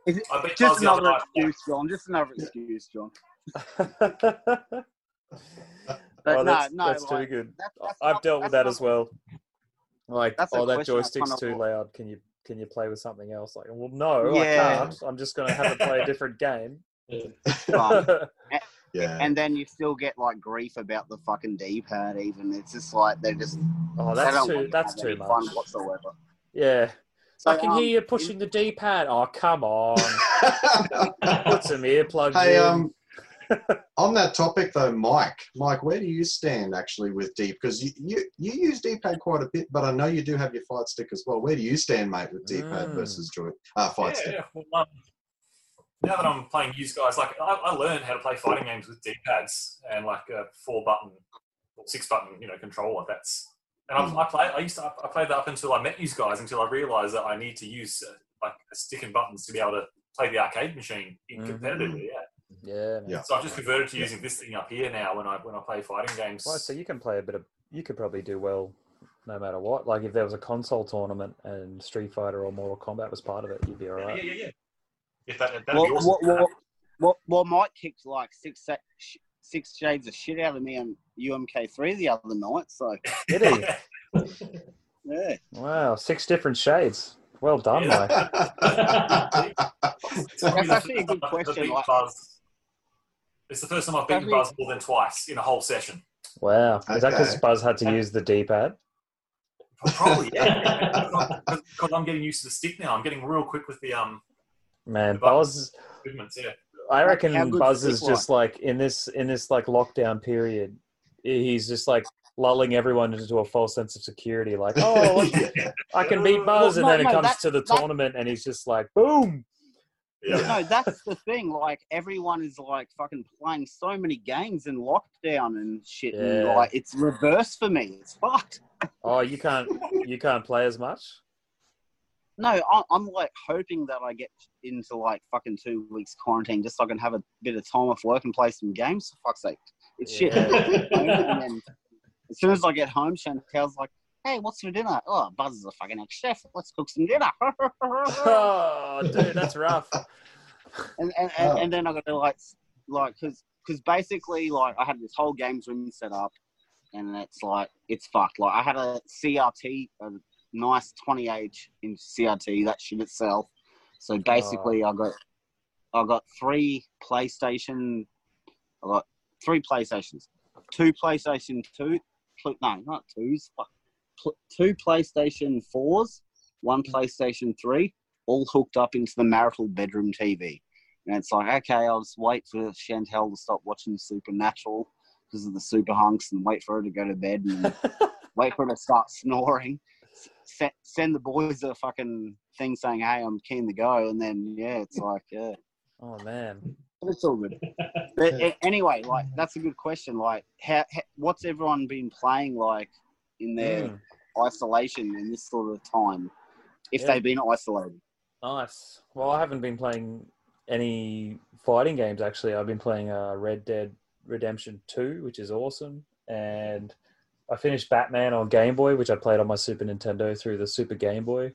I beat Just Buzz the other another excuse, John. Just another excuse, John. oh, But no, that's, no, that's like, too good. that's- that's I've not- dealt with that's that as well. Like, That's oh, that joystick's too loud. Can you can you play with something else? Like, well, no, Yeah. I can't. I'm just going to have to play a different game. But- Yeah. and then you still get like grief about the fucking D-pad. Even it's just like they're just oh, that's too. That's too much. fun whatsoever. Yeah, So, I can um, hear you pushing the D-pad. Oh, come on. Put some earplugs hey, in. um, on that topic though, Mike, Mike, where do you stand actually with D? Because you, you you use D-pad quite a bit, but I know you do have your fight stick as well. Where do you stand, mate, with D-pad Mm. versus joy uh, fight Yeah, stick? yeah. Well, um, now that I'm playing use guys, like I, I learned how to play fighting games with D-pads and like a four button or six button, you know, controller. That's and I, I play. I used to. I played that up until I met use guys until I realised that I need to use uh, like a stick and buttons to be able to play the arcade machine in Mhm. competitively. Yeah. Yeah, man. Yeah. So I've just converted to using this thing up here now when I when I play fighting games. Well, so you can play a bit of. You could probably do well, no matter what. Like if there was a console tournament and Street Fighter or Mortal Kombat was part of it, you'd be alright. yeah, yeah, yeah. If that, that'd What, be awesome. what, what, what, what Mike kicked like six six shades of shit out of me on UMK3 the other night. So Did he? yeah, Wow, six different shades. Well done, Yeah. Mike. That's actually a good question, like- Buzz. It's the first time I've beaten Probably- Buzz more than twice in a whole session. Wow. Is that because Okay. Buzz had to use the D-pad? Probably, yeah. Because I'm getting used to the stick now. I'm getting real quick with the um Man, The buttons. Buzz. movements. Yeah. I How- reckon good's Buzz is stick just like in this in this like lockdown period. He's just like lulling everyone into a false sense of security. Like, oh, look, Yeah. I can beat Buzz, and no, then it no, comes that- to the that- tournament, and he's just like, boom. Yeah. no, that's the thing. Like everyone is like fucking playing so many games in lockdown and shit, and Yeah. like it's reverse for me. It's fucked. Oh, you can't you can't play as much. No, I- I'm like hoping that I get into like fucking two weeks quarantine just so I can have a bit of time off work and play some games. For fuck's sake, it's shit. Yeah. and then as soon as I get home, Chantel's like, "Hey, what's for dinner?" Oh, Buzz is a fucking ex chef. Let's cook some dinner. oh, dude, that's rough. and and, and, Oh. and then I got to like like because because basically like I had this whole games room set up, and it's like it's fucked. Like I had a CRT, a nice 20 inch CRT, that shit itself. So basically, oh. I got I got three PlayStation, I got three PlayStations, two PlayStation two, pl- no, not twos, fuck, pl- two PlayStation fours, one mm-hmm. PlayStation three, all hooked up into the marital bedroom TV. And it's like, okay, I'll just wait for Chantel to stop watching Supernatural because of the super hunks and wait for her to go to bed and wait for her to start snoring. Send, send the boys a fucking thing saying, hey, I'm keen to go. And then, yeah, it's like, yeah, Oh man. but it's all good. But anyway, like, that's a good question. Like, how, how, what's everyone been playing like in their Mm, isolation in this sort of time? If Yeah. they've been isolated. nice. Well, I haven't been playing any fighting games actually. I've been playing uh, Red Dead Redemption Two, which is awesome, and I finished Batman on Game Boy, which I played on my Super Nintendo through the Super Game Boy.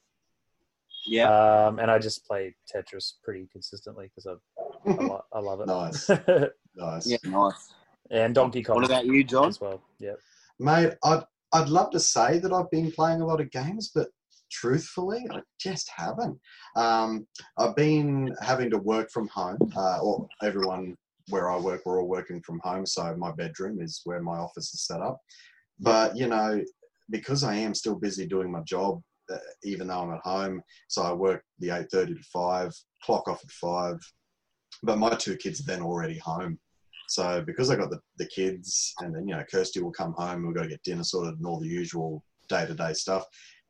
Yeah. Um, and I just play Tetris pretty consistently because I, I, lo- I love it. nice, nice. yeah, nice. and Donkey Kong What about you, John? as well. Yeah. Mate, I'd, I'd love to say that I've been playing a lot of games, but truthfully, I just haven't. Um, I've been having to work from home, uh, or everyone where I work, we're all working from home, so my bedroom is where my office is set up. But, you know, because I am still busy doing my job uh, even though I'm at home. So I work the 8.30 to 5, clock off at 5. But my two kids are then already home. So because I got the, the kids and then, you know, Kirsty will come home, we've got to get dinner sorted and all the usual day-to-day stuff.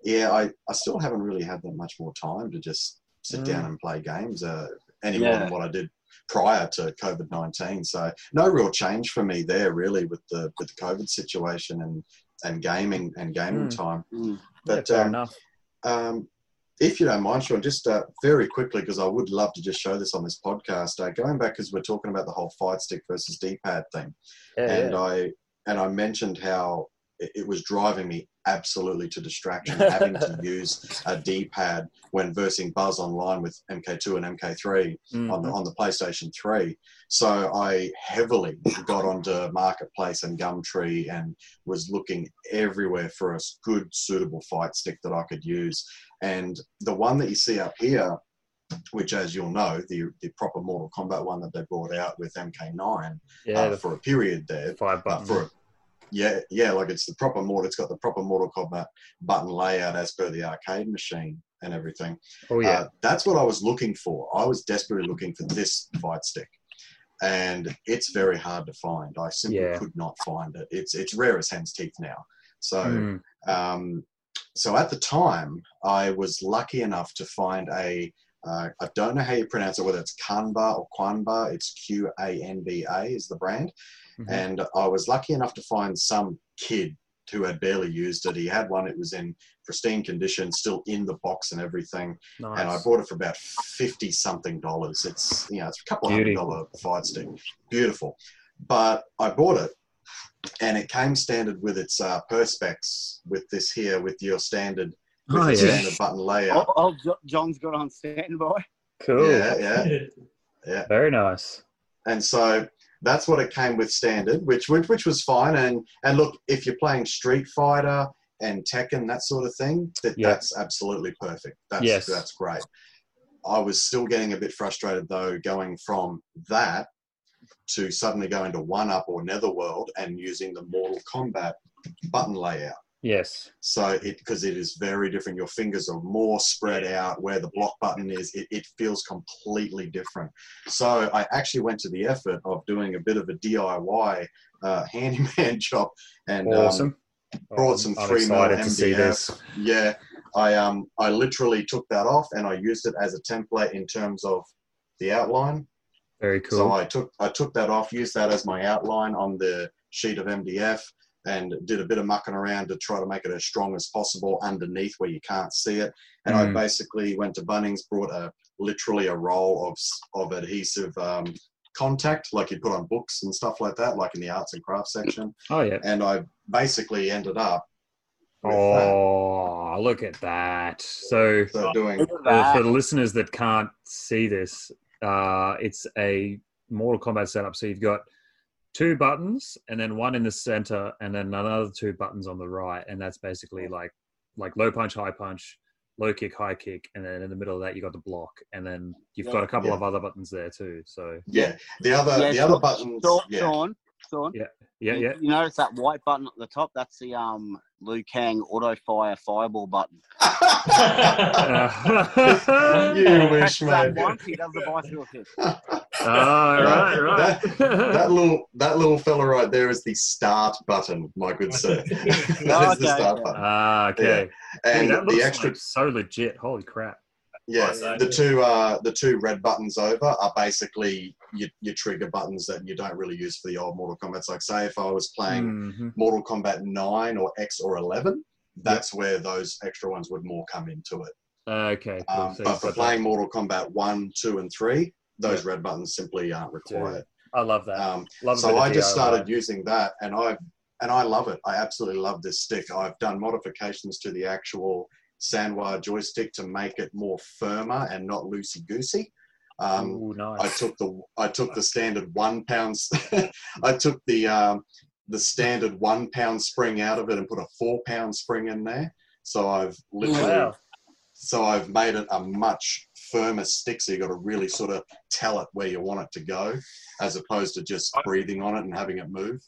Yeah, I, I still haven't really had that much more time to just sit Mm. down and play games uh, any more Yeah. than what I did prior to COVID nineteen. So no real change for me there really with the with the COVID situation and and gaming and gaming Mm. time. Mm. Yeah, But fair um, enough. um, if you don't mind, Sean, just uh, very quickly because I would love to just show this on this podcast. Uh, going back because we're talking about the whole fight stick versus D-pad thing, Yeah, and yeah. I and I mentioned how it, was driving me absolutely to distraction having to use a D-pad when versing Buzz online with MK2 and MK3 on the Mhm. on the PlayStation 3. So I heavily got onto Marketplace and Gumtree and was looking everywhere for a good suitable fight stick that I could use. And the one that you see up here, which as you'll know, the the proper Mortal Kombat one that they brought out with MK9 yeah, uh, for a period there. five Uh, for yeah, yeah, like it's the proper Mortal. It's got the proper Mortal Kombat button layout as per the arcade machine and everything. oh yeah, Uh, that's what I was looking for. I was desperately looking for this fight stick, and it's very hard to find. I simply Yeah. could not find it. It's it's rare as hen's teeth now. So Mm. um, so at the time, I was lucky enough to find a. Uh, I don't know how you pronounce it, whether it's Kanba or Quanba. It's Q A N B A is the brand, Mhm. and I was lucky enough to find some kid who had barely used it. He had one; it was in pristine condition, still in the box and everything nice. and I bought it for about fifty something dollars. It's you know it's a couple of Beauty. hundred dollar fight stick, beautiful. But I bought it, and it came standard with its uh, perspex with this here with your standard with Oh, yeah. standard button Oh, layout. oh, Jo- John's got on standby. cool. Yeah, yeah, yeah. Very nice. And so that's what it came with standard, which which which was fine. And and look, if you're playing Street Fighter and Tekken, that sort of thing, that Yeah. that's absolutely perfect. That's Yes. that's great. I was still getting a bit frustrated though, going from that to suddenly going to One Up or Netherworld and using the Mortal Kombat button layout. Yes. So it because it is very different. Your fingers are more spread out. Where the block button is, it, it feels completely different. So I actually went to the effort of doing a bit of a DIY uh, handyman job and um, Awesome. brought I'm- some 3 mil excited to see MDF. this. yeah, I um I literally took that off and I used it as a template in terms of the outline. Very cool. So I took I took that off, used that as my outline on the sheet of MDF, and did a bit of mucking around to try to make it as strong as possible underneath where you can't see it. And I Mm. basically went to Bunnings, brought a literally a roll of of adhesive um, contact, like you put on books and stuff like that, like in the arts and crafts section. oh yeah. And I basically ended up with that. Oh, look at that. So So doing Look for, that. for the listeners that can't see this, uh, it's a Mortal Kombat setup. So you've got two buttons, and then one in the center, and then another two buttons on the right, and that's basically like like low punch, high punch, low kick, high kick, and then in the middle of that you got the block, and then you've got a couple Yeah. of other buttons there too. So yeah. The other Yeah, the other buttons Sean, yeah. Sean, Sean. yeah, you, yeah. You notice that white button at the top? That's the um Liu Kang auto fire fireball button. You wish, Presses that mate. he does the bicycle kick. oh, right, right. that little that little fella right there is the start button, my good sir. that is the Okay, start okay. button. Ah, okay. And Dude, that looks the extra like so legit. Holy crap. yeah, Right, the two uh the two red buttons over are basically your, your trigger buttons that you don't really use for the old Mortal Kombat. Like say if I was playing Mhm. Mortal Kombat 9 or X or 11, that's where those extra ones would more come into it. Okay. Cool. Um, So but for got playing Mortal Kombat 1, 2, and 3, those red buttons simply aren't required. that. I love that. Um, love so I just DIY. started using that, and I and I love it. I absolutely love this stick. I've done modifications to the actual Sanwa joystick to make it more firmer and not loosey goosey. Um, Ooh, nice. I took the I took the standard one pound. I took the um, the standard one pound spring out of it and put a four pound spring in there. So I've literally Wow. So I've made it a much firmer stick. So you've got to really sort of tell it where you want it to go, as opposed to just breathing on it and having it move.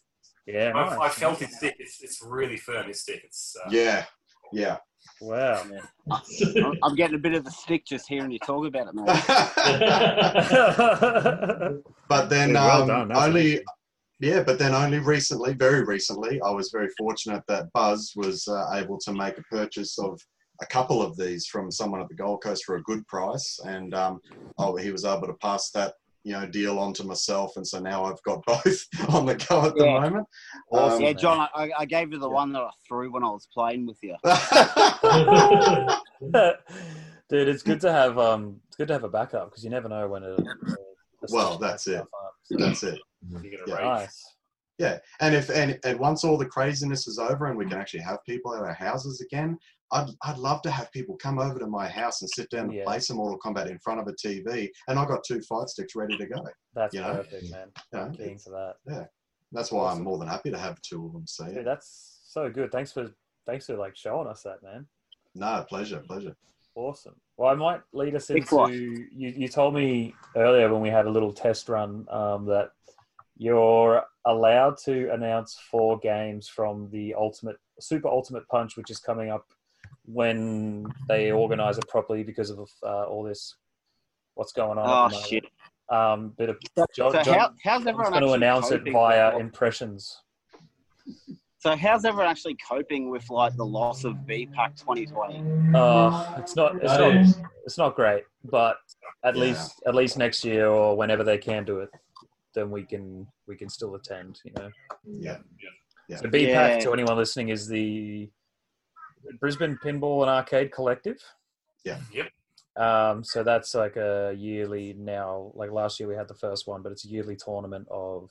Yeah. I've, nice. I've felt his stick. It's, it's really firm. His stick. It's uh, Yeah, yeah. Wow. I'm, I'm getting a bit of the stick just hearing you talk about it, man. but then Well um, done, that's only yeah but then only recently very recently i was very fortunate that buzz was uh, able to make a purchase of a couple of these from someone at the gold coast for a good price and um, oh, he was able to pass that you know deal on to myself and so now i've got both on the go at the moment Awesome. yeah, Um, John, I, I gave you the one that I threw when I was playing with you. Dude, it's good to have um, it's good to have a backup because you never know when it. Well, that's it. that's it You're gonna Yeah. rage. Nice. Yeah, and if and, and once all the craziness is over and we can actually have people at our houses again, I'd I'd love to have people come over to my house and sit down and Yeah. play some Mortal Kombat in front of a TV, and I got two fight sticks ready to go. That's You know? perfect, man. You know, I'm keen for that. Yeah, That's why Awesome. I'm more than happy to have two of them. So yeah. Dude, that's so good. Thanks for thanks for like showing us that, man. no pleasure, pleasure. Awesome. Well, I might lead us into. You, you told me earlier when we had a little test run um, that you're allowed to announce four games from the Ultimate Super Ultimate Punch, which is coming up when they organize it properly because of uh, all this what's going on. at Oh the shit! Um, bit of So, John, so how, how's everyone going to announce it via with- impressions. So how's everyone actually coping with like the loss of BPAC 2020? Uh, it's not. It's not. It's not great, but at Yeah. least at least next year or whenever they can do it, then we can we can still attend. You know, Yeah, Yeah. so BPAC Yeah. to anyone listening is the Brisbane Pinball and Arcade Collective. Yeah. Yep. Um, so that's like a yearly now. Like last year we had the first one, but it's a yearly tournament of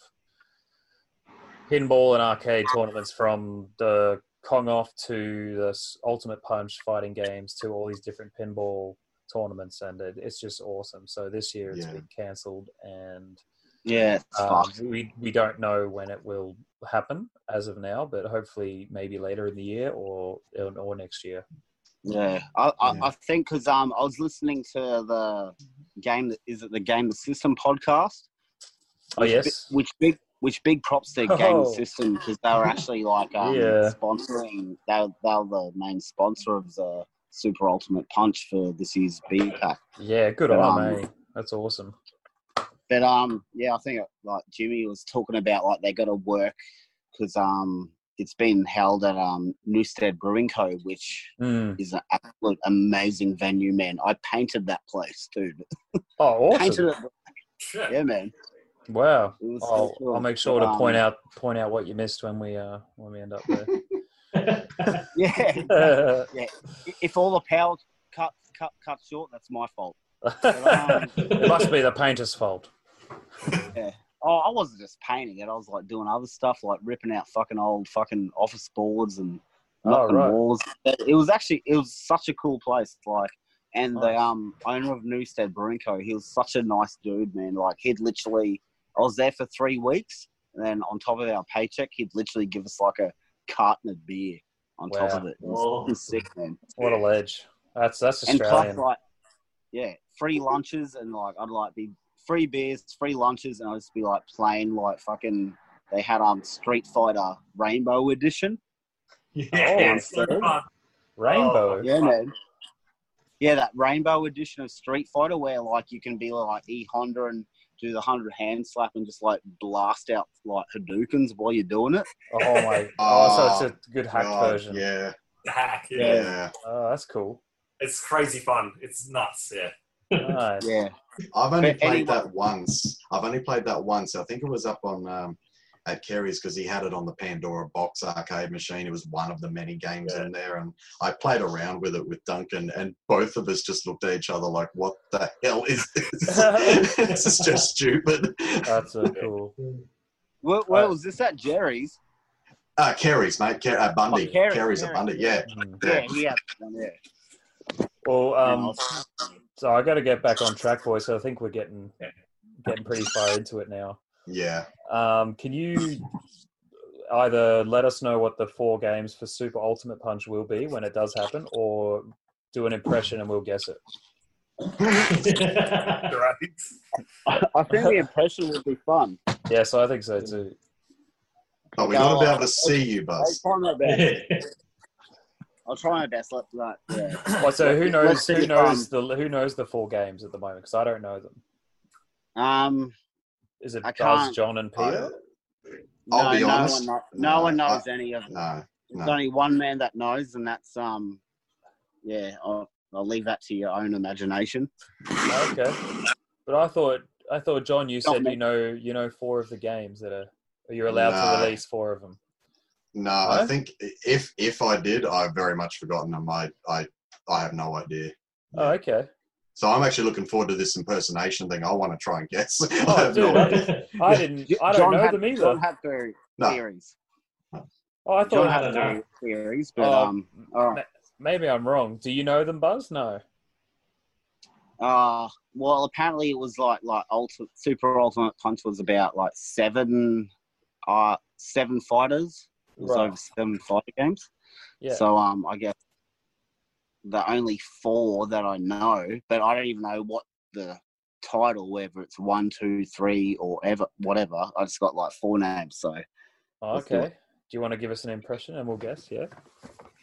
pinball and arcade tournaments from the Kong off to the Ultimate Punch fighting games to all these different pinball tournaments, and it, it's just awesome. So this year it's Yeah. been cancelled, and Yeah, it's um, we we don't know when it will happen as of now, but hopefully maybe later in the year or or next year. Yeah, I, I, Yeah. I think because um, I was listening to the game that is it the Game the System podcast. Oh which, yes, bi- which big which big props to Game Oh. the System because they were actually like um, Yeah. sponsoring. They were, they were the main sponsor of the Super Ultimate Punch for this year's B pack. yeah, good But, on um, them? That's awesome. But um, yeah, I think like Jimmy was talking about like they got to work because um, it's been held at um Newstead Brewing Co, which Mm. is an absolute amazing venue, man. I painted that place, dude. Oh, Painted awesome! it, Shit. yeah, man. Wow. It was so I'll, cool. I'll make sure But, to um, point out point out what you missed when we uh when we end up there. Yeah, yeah, if all the power cut cut cut short, that's my fault. um, it must be the painter's fault. Oh, I wasn't just painting it. I was like doing other stuff, like ripping out fucking old fucking office boards and Oh, knocking right. walls. It was actually it was such a cool place. Like, and the um owner of Newstead Brewing Co. He was such a nice dude, man. Like he'd literally, I was there for three weeks, and then on top of our paycheck, he'd literally give us like a carton of beer on top of it. It was sick, man. What a ledge. That's that's Australian. and plus like yeah free lunches and like i'd like be free beers free lunches and i'd just be like playing like fucking they had um street fighter rainbow edition Yeah, so downstairs. fun. Rainbow. yeah man yeah that rainbow edition of street fighter where like you can be like e honda and do the hundred hand slap and just like blast out like hadoukens while you're doing it Oh my. Oh, so it's a good hacked God, version. Yeah, The hack, yeah. yeah. Oh, that's cool. It's crazy fun. It's nuts, yeah. Nice. yeah I've only played anyone- that once. I've only played that once. I think it was up on um, at Kerry's because he had it on the Pandora box arcade machine. It was one of the many games Yeah. in there, and I played around with it with Duncan, and both of us just looked at each other like, "What the hell is this? this is just stupid." That's so cool. where, where Uh, was this at jerry's Uh, Kerry's, mate. Ker- uh, Bundy. Oh, Kerry- Kerry's at Bundy. Yeah. Mm. yeah he had one yeah Well, um, was- so I got to get back on track, boys. So I think we're getting getting pretty far into it now. Yeah. Um, can you either let us know what the four games for Super Ultimate Punch will be when it does happen, or do an impression and we'll guess it? Right. I think the impression would be fun. Yes, I think so too. But we got to be able to see you, Hey, Buzz. time that back. I'll try my best. Let, let, yeah. Well, so who knows? Who knows the who knows the four games at the moment? Because I don't know them. Um, Is it I Buzz, John, and Peter? I'll no, be no honest. One, kno- No, no one I- knows any of. No, There's no. only one man that knows, and that's um, yeah. I'll, I'll leave that to your own imagination. Okay, but I thought I thought John, you said me. you know you know four of the games that are. You're allowed No. to release four of them. No. I think if if I did, I've very much forgotten them. I I I have no idea. Oh, okay. So I'm actually looking forward to this impersonation thing. I want to try and guess. I Oh, have no dude, idea. I didn't. I don't John know had, them either. John had theory, No. theories. Oh, I John thought. had I don't theories, but Oh, um, all right. Maybe I'm wrong. Do you know them, Buzz? No. Uh, well, apparently it was like like ultimate super ultimate punch was about like seven, uh, seven fighters. It was Right. over seven fighter games. Yeah. So um, I guess the only four that I know, but I don't even know what the title, whether it's one, two, three, or ever whatever. I just got like four names. So Oh, okay. Do you want to give us an impression and we'll guess? Yeah.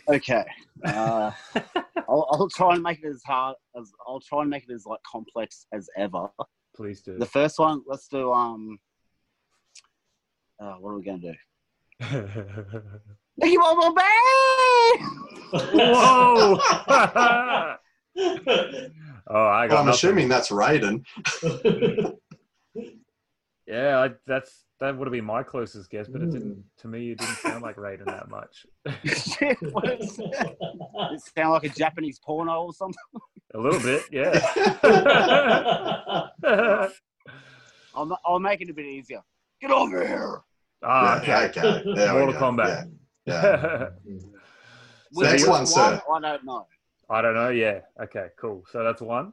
okay, uh, I'll, I'll try and make it as hard as I'll try and make it as like complex as ever. Please do. The first one, let's do um. Uh, what are we gonna do? Nicky Bobble Bang! Whoa! oh, I got. Well, I'm assuming that's Raiden. Yeah, I, that's that would have been my closest guess, but it didn't. Mm. To me, it didn't sound like Raiden that much. Shit, what is that? It sound like a Japanese porno or something. a little bit, yeah. I'll, I'll make it a bit easier. Get over here. Ah, Yeah, okay. okay. There we Mortal go. Kombat. Yeah. yeah. Which Next one, sir. I don't know. I don't know. Yeah. Okay. Cool. So that's one.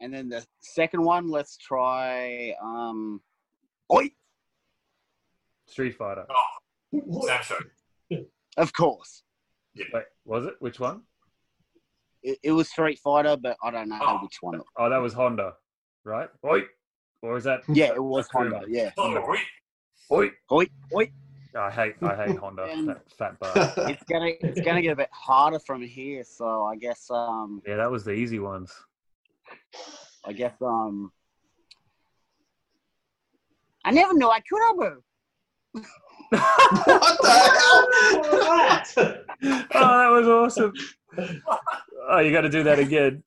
And then the second one, let's try. Um, Oi! Street Fighter. Sam Show. Of course. Yeah. Wait, was it? Which one? It, it was Street Fighter, but I don't know Oh. which one. Oh, that was Honda, right? Oi. Or is that? Yeah, it was Honda. Yeah. Oh, right. Oi. Oi! Oi! I hate. I hate Honda. And- Fat, fat bar. It's gonna it's gonna get a bit harder from here, so I guess um Yeah, that was the easy ones. I guess um I never knew I could have moved. what the hell? Oh, that was awesome. Oh, you got to do that again.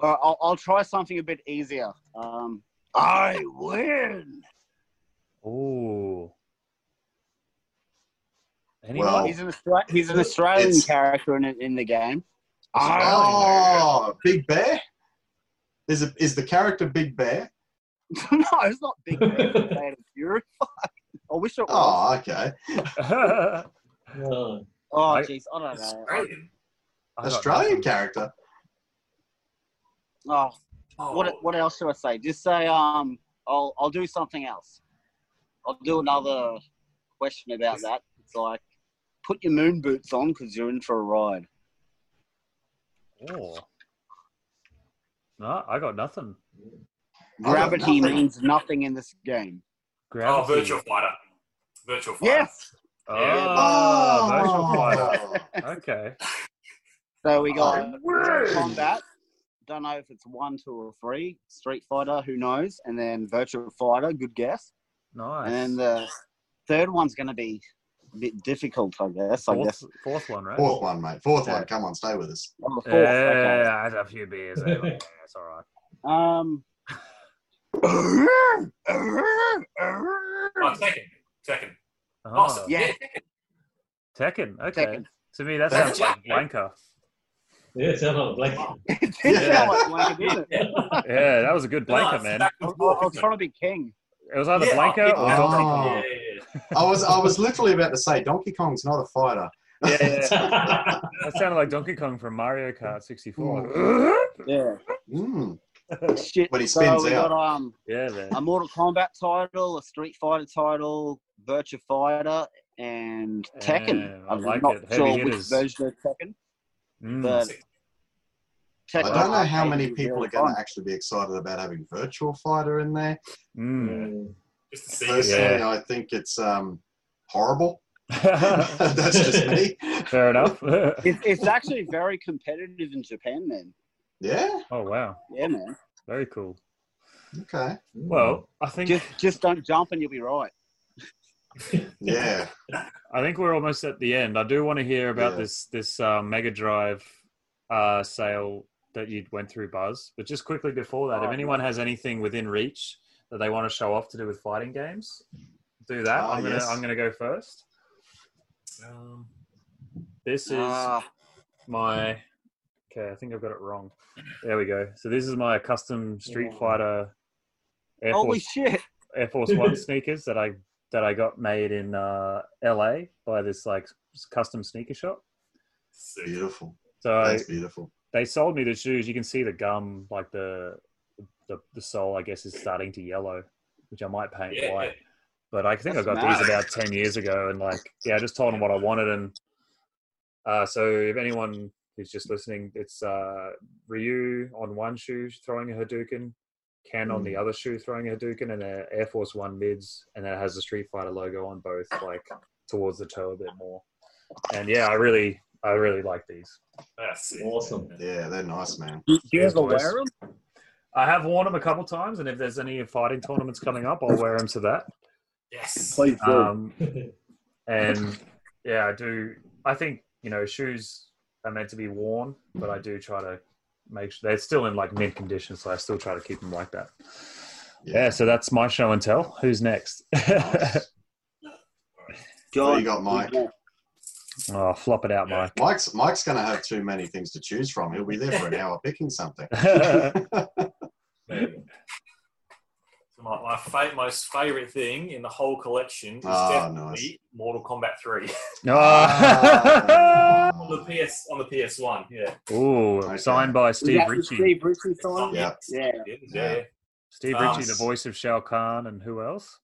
All right, I'll, I'll try something a bit easier. Um, I win. Ooh. Anyone? Well, He's an Austra- he's an Australian It's- character in in the game. I Oh, Big Bear. Is it is the character Big Bear? no, it's not Big Man. It's Fast and I wish it was. Oh, okay. Oh, Oh, I- jeez, I don't know. Australian. I Australian character. Oh, Oh, what what else should I say? Just say um, I'll I'll do something else. I'll do another question about that. It's like, put your moon boots on because you're in for a ride. Oh. No, I got nothing. I got Gravity nothing. means nothing in this game. oh, Virtual Fighter. Virtual Fighter. Yes. Oh, Oh. virtual fighter. Oh. Okay. So we got Oh, Mortal Kombat. Don't know if it's one, two, or three. Street Fighter, who knows? And then Virtual Fighter, good guess. Nice. And then the third one's going to be a bit difficult, I guess. I fourth, guess. fourth one, right? Fourth one, mate. Fourth Yeah. one. Come on, stay with us. On Yeah, fourth. okay. I had a few beers. eh, yeah, It's all right. Um. Oh, Tekken. Tekken. Oh, Oh, yeah. Tekken. Tekken. Okay. Second. To me, that sounds like Blanka. yeah, it sounded like a. It did Yeah. sound like Blanka, didn't it? Yeah, that was a good No, Blanka, it's man. back I, and I was trying to be king. It was either Yeah, Blanka yeah, or yeah. Donkey? Kong. Yeah, yeah, yeah. I was I was literally about to say Donkey Kong's not a fighter. Yeah, yeah. That sounded like Donkey Kong from Mario Kart 64. Yeah. Mm. Shit. When he so spins we out. got um yeah, man. a Mortal Kombat title, a Street Fighter title, Virtua Fighter, and Tekken. Yeah, I I'm like not it. Heavy sure hitters. which version of Tekken, Mm. but I don't know how many people are going to actually be excited about having Virtual Fighter in there. Mm. Mm. Just to see. Personally, Yeah. I think it's um, horrible. That's just me. Fair enough. It's, it's actually very competitive in Japan, then. Yeah. oh wow, Yeah, man. very cool. Okay. Well, I think Just just don't jump and you'll be right. Yeah. I think we're almost at the end. I do want to hear about Yeah. this this uh, Mega Drive uh, sale that you went through, Buzz. But just quickly before that, if Oh, anyone has anything within reach that they want to show off to do with fighting games, do that. Ah, I'm gonna yes. I'm gonna go first. Um, This is Ah, my. Okay, I think I've got it wrong. There we go. So this is my custom Street Yeah. Fighter Air holy Force shit! Air Force One sneakers that I that I got made in uh, LA by this like custom sneaker shop. Beautiful. So That's beautiful. They sold me the shoes. You can see the gum, like the the, the sole, I guess, is starting to yellow, which I might paint Yeah. white. But I think That's I got mad. these about ten years ago, and like, yeah, I just told them what I wanted, and uh, so if anyone who's just listening, it's uh, Ryu on one shoe throwing a Hadouken, Ken on Mm. the other shoe throwing a Hadouken, and a Air Force One mids, and then it has the Street Fighter logo on both, like towards the toe a bit more. And yeah, I really, I really like these. That's sick. Awesome. Yeah, they're nice, man. Do you ever wear them? I have worn them a couple times, and if there's any fighting tournaments coming up, I'll wear them to that. Yes. Please do. Um, and yeah, I do. I think you know shoes are meant to be worn, but I do try to make sure they're still in like mint condition, so I still try to keep them like that. Yeah, so that's my show and tell. Who's next? Nice. John, you got Mike. Oh, flop it out, Mike. Mike's Mike's going to have too many things to choose from. He'll be there for an hour picking something. My, my fa- most favorite thing in the whole collection is Ah, definitely nice. Mortal Kombat 3 Ah. on the PS on the PS1. Yeah. Ooh, Okay. signed by Steve Ritchie. Steve Ritchie sign? Yeah. Yeah. Yeah. yeah. Steve Um, Ritchie, the voice of Shao Kahn, and who else?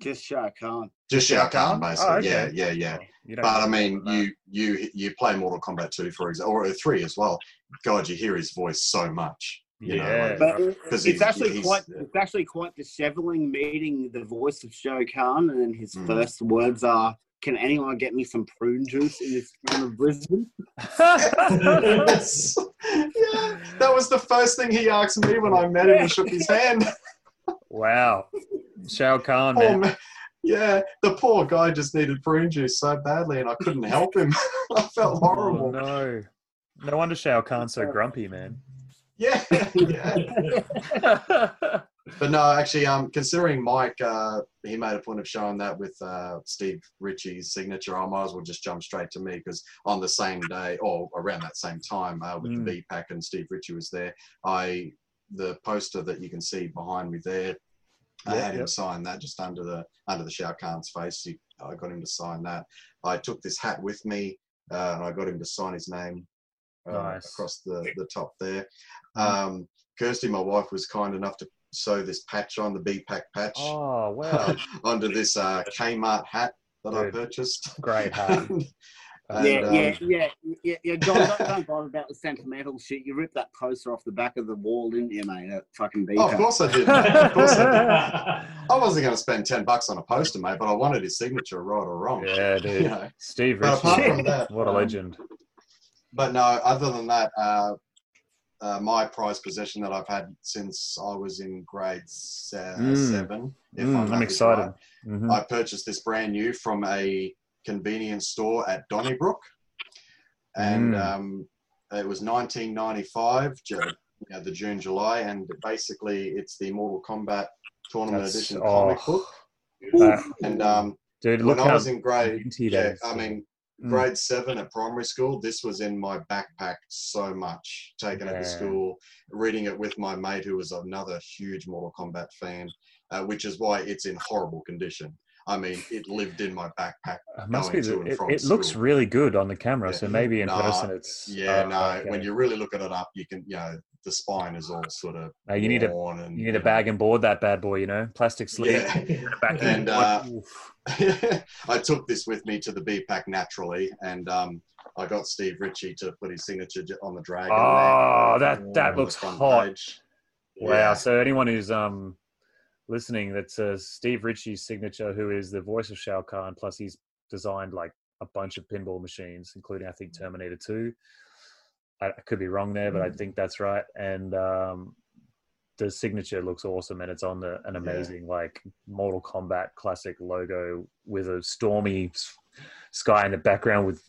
Just Shao Kahn. Just Shao Kahn, basically. Oh, okay. Yeah, yeah, yeah. Oh, But I mean, you you you play Mortal Kombat 2, for example, or 3 as well. God, you hear his voice so much. You know, Yeah. like- But it's actually quite it's actually quite disheveling meeting the voice of Shao Kahn, and then his Mm. first words are, "Can anyone get me some prune juice in this town of Brisbane?" Yes. yeah, that was the first thing he asked me when I met him and shook his hand. wow, Shao Kahn, Oh, man. man. Yeah, the poor guy just needed prune juice so badly, and I couldn't help him. I felt Oh, horrible. no, no wonder Shao Kahn's so grumpy, man. Yeah, yeah. But no, actually, um, considering Mike, uh, he made a point of showing that with uh, Steve Ritchie's signature. I might as well just jump straight to me because on the same day or around that same time, uh, with Mm. the BPAC and Steve Ritchie was there. I the poster that you can see behind me there. I Yep, had him yep. sign that just under the under the Shao Kahn's face. He, I got him to sign that. I took this hat with me, uh, and I got him to sign his name uh, Nice. across the, the top there. Um, Kirsty, my wife, was kind enough to sew this patch on the BPAC patch Oh wow, onto this uh, Kmart hat that I purchased. great hat. And, yeah, um, yeah, yeah, yeah, yeah. John, don't, don't bother about the sentimental shit. You ripped that poster off the back of the wall, didn't you, mate? That fucking beat. Oh, of course I did. of course I did. I wasn't going to spend ten bucks on a poster, mate, but I wanted his signature, right or wrong. Yeah, You dude. know. Steve But apart Ritchie, from that, what a um, legend. But no, other than that, uh, uh, my prized possession that I've had since I was in grade se- Mm. seven. If Mm, I'm math is excited. right. Mhm. I purchased this brand new from a convenience store at Donnybrook, and Mm. um, it was 1995, you know, the June July, and basically it's the Mortal Kombat Tournament That's- Edition oh, comic book. that- And um, dude, when I was in grade, yeah. I mean, Mm. grade seven at primary school, this was in my backpack so much, taking it Yeah. to school, reading it with my mate who was another huge Mortal Kombat fan, uh, which is why it's in horrible condition. I mean, it lived in my backpack. It must be. The, it it looks really good on the camera, Yeah. so maybe in Nah, person it's. Yeah, oh, no, okay. when you really look at it up, you can, you know, the spine is all sort of No, you need a and you need to bag and board that bad boy, you know, plastic sleeve. Yeah. And, uh, I took this with me to the BPAC naturally, and um, I got Steve Ritchie to put his signature on the dragon. oh, there, that that looks hot. page. Wow. Yeah. So anyone who's um listening, that's uh, Steve Ritchie's signature, who is the voice of Shao Kahn. Plus, he's designed like a bunch of pinball machines, including I think Terminator Two. I, I could be wrong there, but I think that's right. And um, the signature looks awesome, and it's on the, an amazing like Mortal Kombat classic logo with a stormy sky in the background with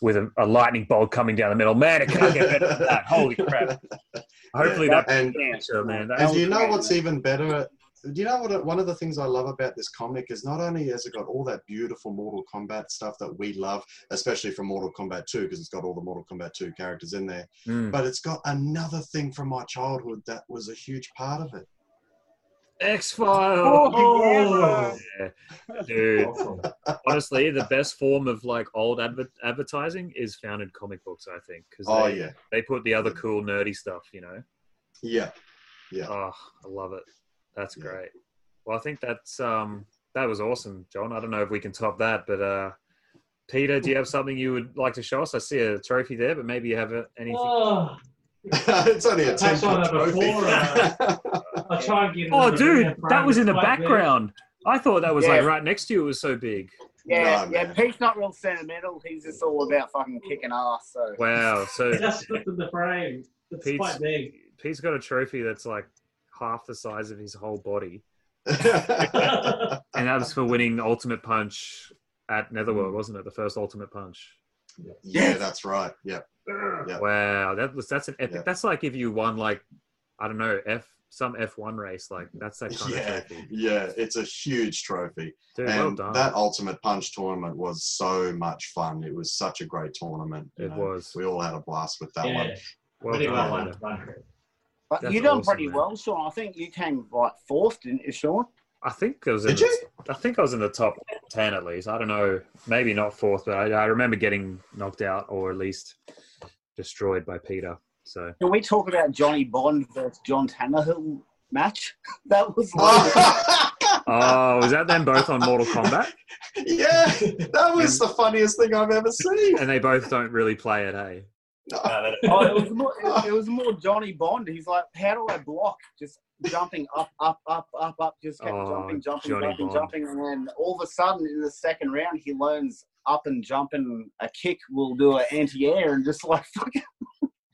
with a, a lightning bolt coming down the middle. Man, it can't get better than that. Holy crap! Hopefully Yeah, that and- picture, man. And That, do you know what's even better? Do you know what? One of the things I love about this comic is not only has it got all that beautiful Mortal Kombat stuff that we love, especially from Mortal Kombat 2, because it's got all the Mortal Kombat 2 characters in there, Mm. but it's got another thing from my childhood that was a huge part of it. X Files. Oh, Yeah. Dude, honestly, the best form of like old adver- advertising is found in comic books. I think because Oh they, yeah, they put the other cool nerdy stuff. You know. yeah, yeah. Oh, I love it. That's Yeah. great. Well, I think that's um that was awesome, John. I don't know if we can top that, but uh Peter, do you have something you would like to show us? I see a trophy there, but maybe you have uh, anything. Oh, it's only a I ten touched on foot trophy. before, I'll try and get Oh, dude, that was in the that's quite big. background. I thought that was like right next to you. It was so big. Yeah, No, yeah. man. Pete's not real sentimental. He's just all about fucking kicking ass. So Wow. So Just within the frame. It's Pete's, quite big. Pete's got a trophy that's like half the size of his whole body, and that was for winning Ultimate Punch at Netherworld, wasn't it? The first Ultimate Punch. yeah, that's right. Yeah, Yeah. Wow, that was that's an epic. Yeah. That's like if you won like I don't know F some F one race. Like that's that kind yeah, of trophy. yeah. It's a huge trophy. Dude, well and done. that Ultimate Punch tournament was so much fun. It was such a great tournament. It know. was. We all had a blast with that one. well pretty well done. Done. done. but That's you done awesome, pretty man. well, Sean. I think you came like fourth, didn't you, Sean? I think I was in. Did the- you? I think I was in the top ten at least. I don't know, maybe not fourth, but I, I remember getting knocked out or at least destroyed by Peter. So Can we talk about Johnny Bond versus John Tannehill match? That was like, oh, was that them both on Mortal Kombat? yeah, that was the funniest thing I've ever seen. And they both don't really play it, hey? No, that- oh, it was more. It, it was more Johnny Bond. He's like, how do I block? Just jumping up, up, up, up, up. Just kept Oh, jumping, jumping, Johnny jumping, Bond. jumping, and then all of a sudden in the second round, he learns up and jumping. A kick will do an anti-air, and just like fucking.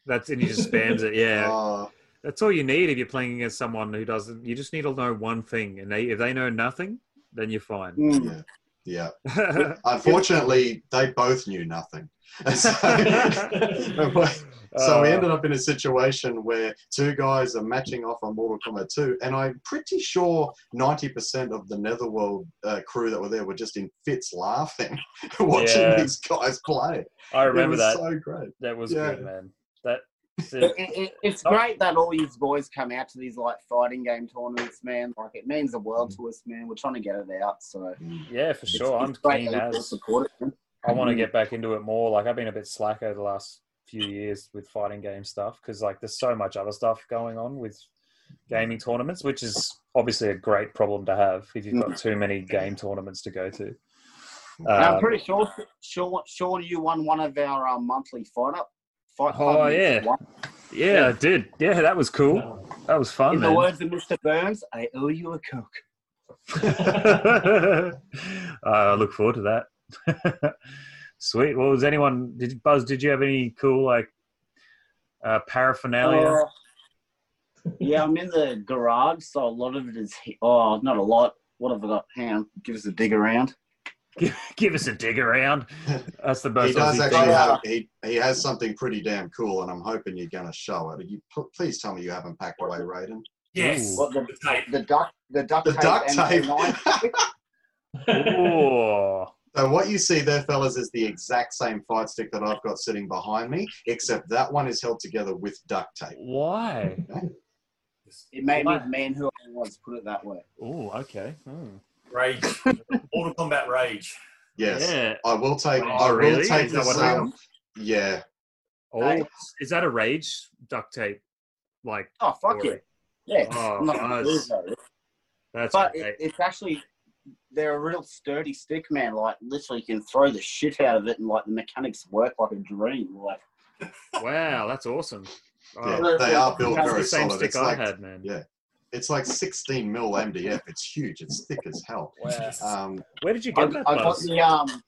That's and he just spams it. Yeah, Oh, that's all you need if you're playing against someone who doesn't. You just need to know one thing, and they if they know nothing, then you're fine. Mm. yeah, yeah. Unfortunately, they both knew nothing. So, so we ended up in a situation where two guys are matching off on Mortal Kombat 2, and I'm pretty sure 90% of the Netherworld uh, crew that were there were just in fits laughing watching Yeah. these guys play. I it remember was that. so great. that was yeah. good, man. That It, it, it's great that all these boys come out to these like fighting game tournaments, man. Like it means the world to us, man. We're trying to get it out, so yeah, for it's- sure. I'm it's great keen as support it. I want to get back into it more. Like I've been a bit slack over the last few years with fighting game stuff because like there's so much other stuff going on with gaming tournaments, which is obviously a great problem to have if you've got too many game tournaments to go to. And I'm Um, pretty sure, Sean, Sean, you won one of our um, monthly fight up. Fight Oh, meets yeah. yeah, I did. Yeah, that was cool. That was fun, In the man. words of Mr. Burns, I owe you a coke. uh, I look forward to that. Sweet. Well, was anyone? Did Buzz? Did you have any cool like uh, paraphernalia? Uh, yeah, I'm in the garage, so a lot of it is. he- Oh, not a lot. What have I got? Hang on, give us a dig around. give, give us a dig around. That's the best. He does actually thing. have he, he has something pretty damn cool, and I'm hoping you're going to show it. You please tell me you haven't packed away, Raiden. yes. What the, The tape. the duck, the duct The tape, duct tape. the. Ooh. So what you see there, fellas, is the exact same fight stick that I've got sitting behind me, except that one is held together with duct tape. Why? Okay. It made me What? the man who I was. Put it that way. Oh, okay. Hmm. Rage. Mortal Kombat Rage. Yes, Yeah. I will take. Oh, I will really? take Is that this. what Um, yeah, Oh, Hey. is that a rage duct tape? Like, Oh fuck story? yeah, yeah. Oh, I'm not nice. gonna lose that. That's But it, it's actually they're a real sturdy stick, man. Like literally, you can throw the shit out of it, and like the mechanics work like a dream. Like wow, that's awesome. Oh, yeah, they are built that's very the same solid. stick It's I like had, man. yeah. It's like 16 mil MDF. It's huge. It's thick as hell. Wow. Um, Where did you I, get that, I got the um,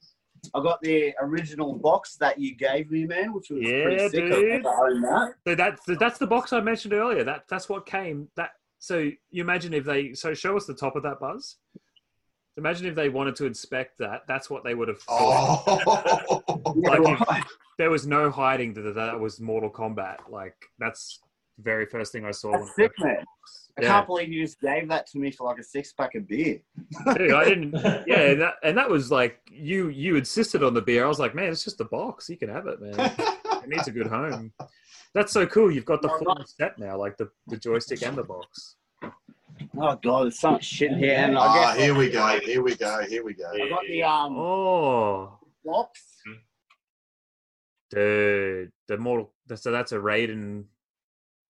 I got the original box that you gave me, man, which was Yeah, pretty sick. dude. I never that. So that's that's the box I mentioned earlier. That that's what came. That so you imagine if they so show us the top of that buzz. Imagine if they wanted to inspect that. That's what they would have. thought. oh, Like if- right. There was no hiding that that was Mortal Kombat. Like that's the very first thing I saw. That's I sick, got man. I Yeah. can't believe you just gave that to me for like a six pack of beer. Dude, I didn't. Yeah, that, and that was like you. You insisted on the beer. I was like, man, it's just a box. You can have it, man. It needs a good home. That's so cool. You've got the full set now, like the, the joystick and the box. Oh god, there's so much shit in here. And I Ah, guess here we go. Here we go. Here we go. I got the um Oh, box. dude, the Mortal. So that's a Raiden,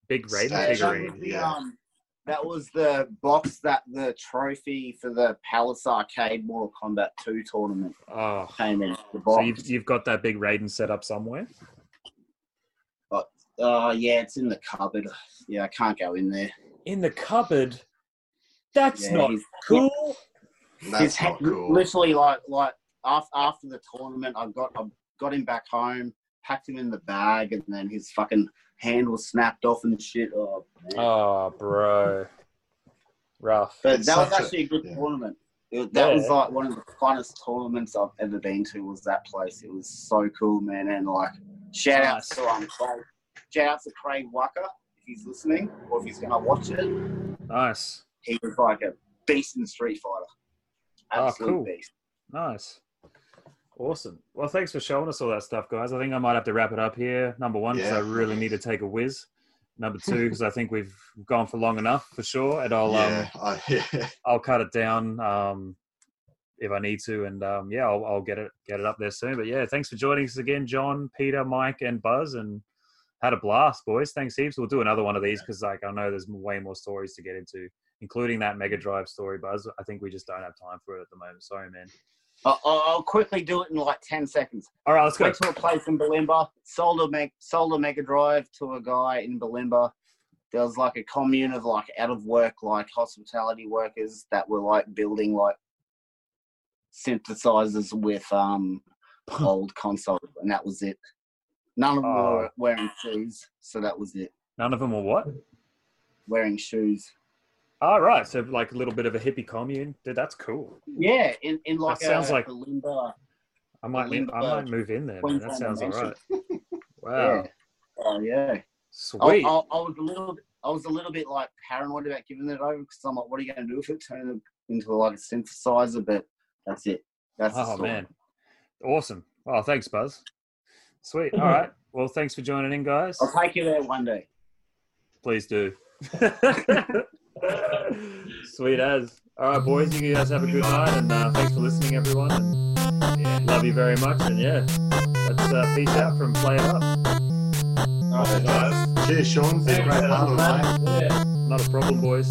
big Raiden Statue. that, figurine. was the, yeah. um, that was the box that the trophy for the Palace Arcade Mortal Kombat 2 tournament Oh, came in. The so you've you've got that big Raiden set up somewhere. But, Oh yeah, it's in the cupboard. Yeah, I can't go in there. In the cupboard. That's Yeah, not he's- cool. His That's head, not cool. literally like like after after the tournament, I got I got him back home, packed him in the bag, and then his fucking hand was snapped off and shit. Oh, man. Oh, bro, rough. but it's that was such a- actually a, good yeah. tournament. It, that was like one of the funnest tournaments I've ever been to. Was that place? It was so cool, man. And like, shout out Nice. to um, Craig, shout out to Craig Walker if he's listening or if he's gonna watch it. Nice, He was like a beast in the Street Fighter. Oh, cool. beast. nice, awesome. Well, thanks for showing us all that stuff, guys. I think I might have to wrap it up here. Number one, because Yeah. I really need to take a whiz. Number two, because I think we've gone for long enough for sure, and I'll um, I- yeah. I'll cut it down um, if I need to, and um, yeah, I'll, I'll get it get it up there soon. But yeah, thanks for joining us again, John, Peter, Mike, and Buzz, and had a blast, boys. Thanks heaps. We'll do another one of these because like I know there's way more stories to get into, including that Mega Drive story, Buzz. I think we just don't have time for it at the moment. Sorry, man. I'll, quickly do it in like ten seconds. All right, let's go. Went to a place in Bulimba, sold a Meg, sold a Mega Drive to a guy in Bulimba. There was like a commune of like out of work like hospitality workers that were like building like synthesizers with um old consoles, and that was it. None of them Oh. were wearing shoes, so that was it. None of them were what? Wearing shoes. All right, so like a little bit of a hippie commune, dude. That's cool. Yeah, in, in like That sounds a like- Bulimba. I might Limbo. I might move in there, man. That sounds all right. Wow, Yeah. Oh yeah. I, sweet. I, I was a little, I was a little bit like paranoid about giving it over because I'm like, what are you going to do if it turns into a like a synthesizer? But that's it. That's Oh man, awesome. Oh, thanks, Buzz. Sweet. All right. Well, thanks for joining in, guys. I'll take you there one day. Please do. Sweet as. All right, boys. You guys have a good night, and uh, thanks for listening, everyone. And yeah, love you very much. And yeah, let's uh, peace out from Play It Up. Alright, guys. Cheers, Sean. Been great part of. Yeah. Not a problem, boys.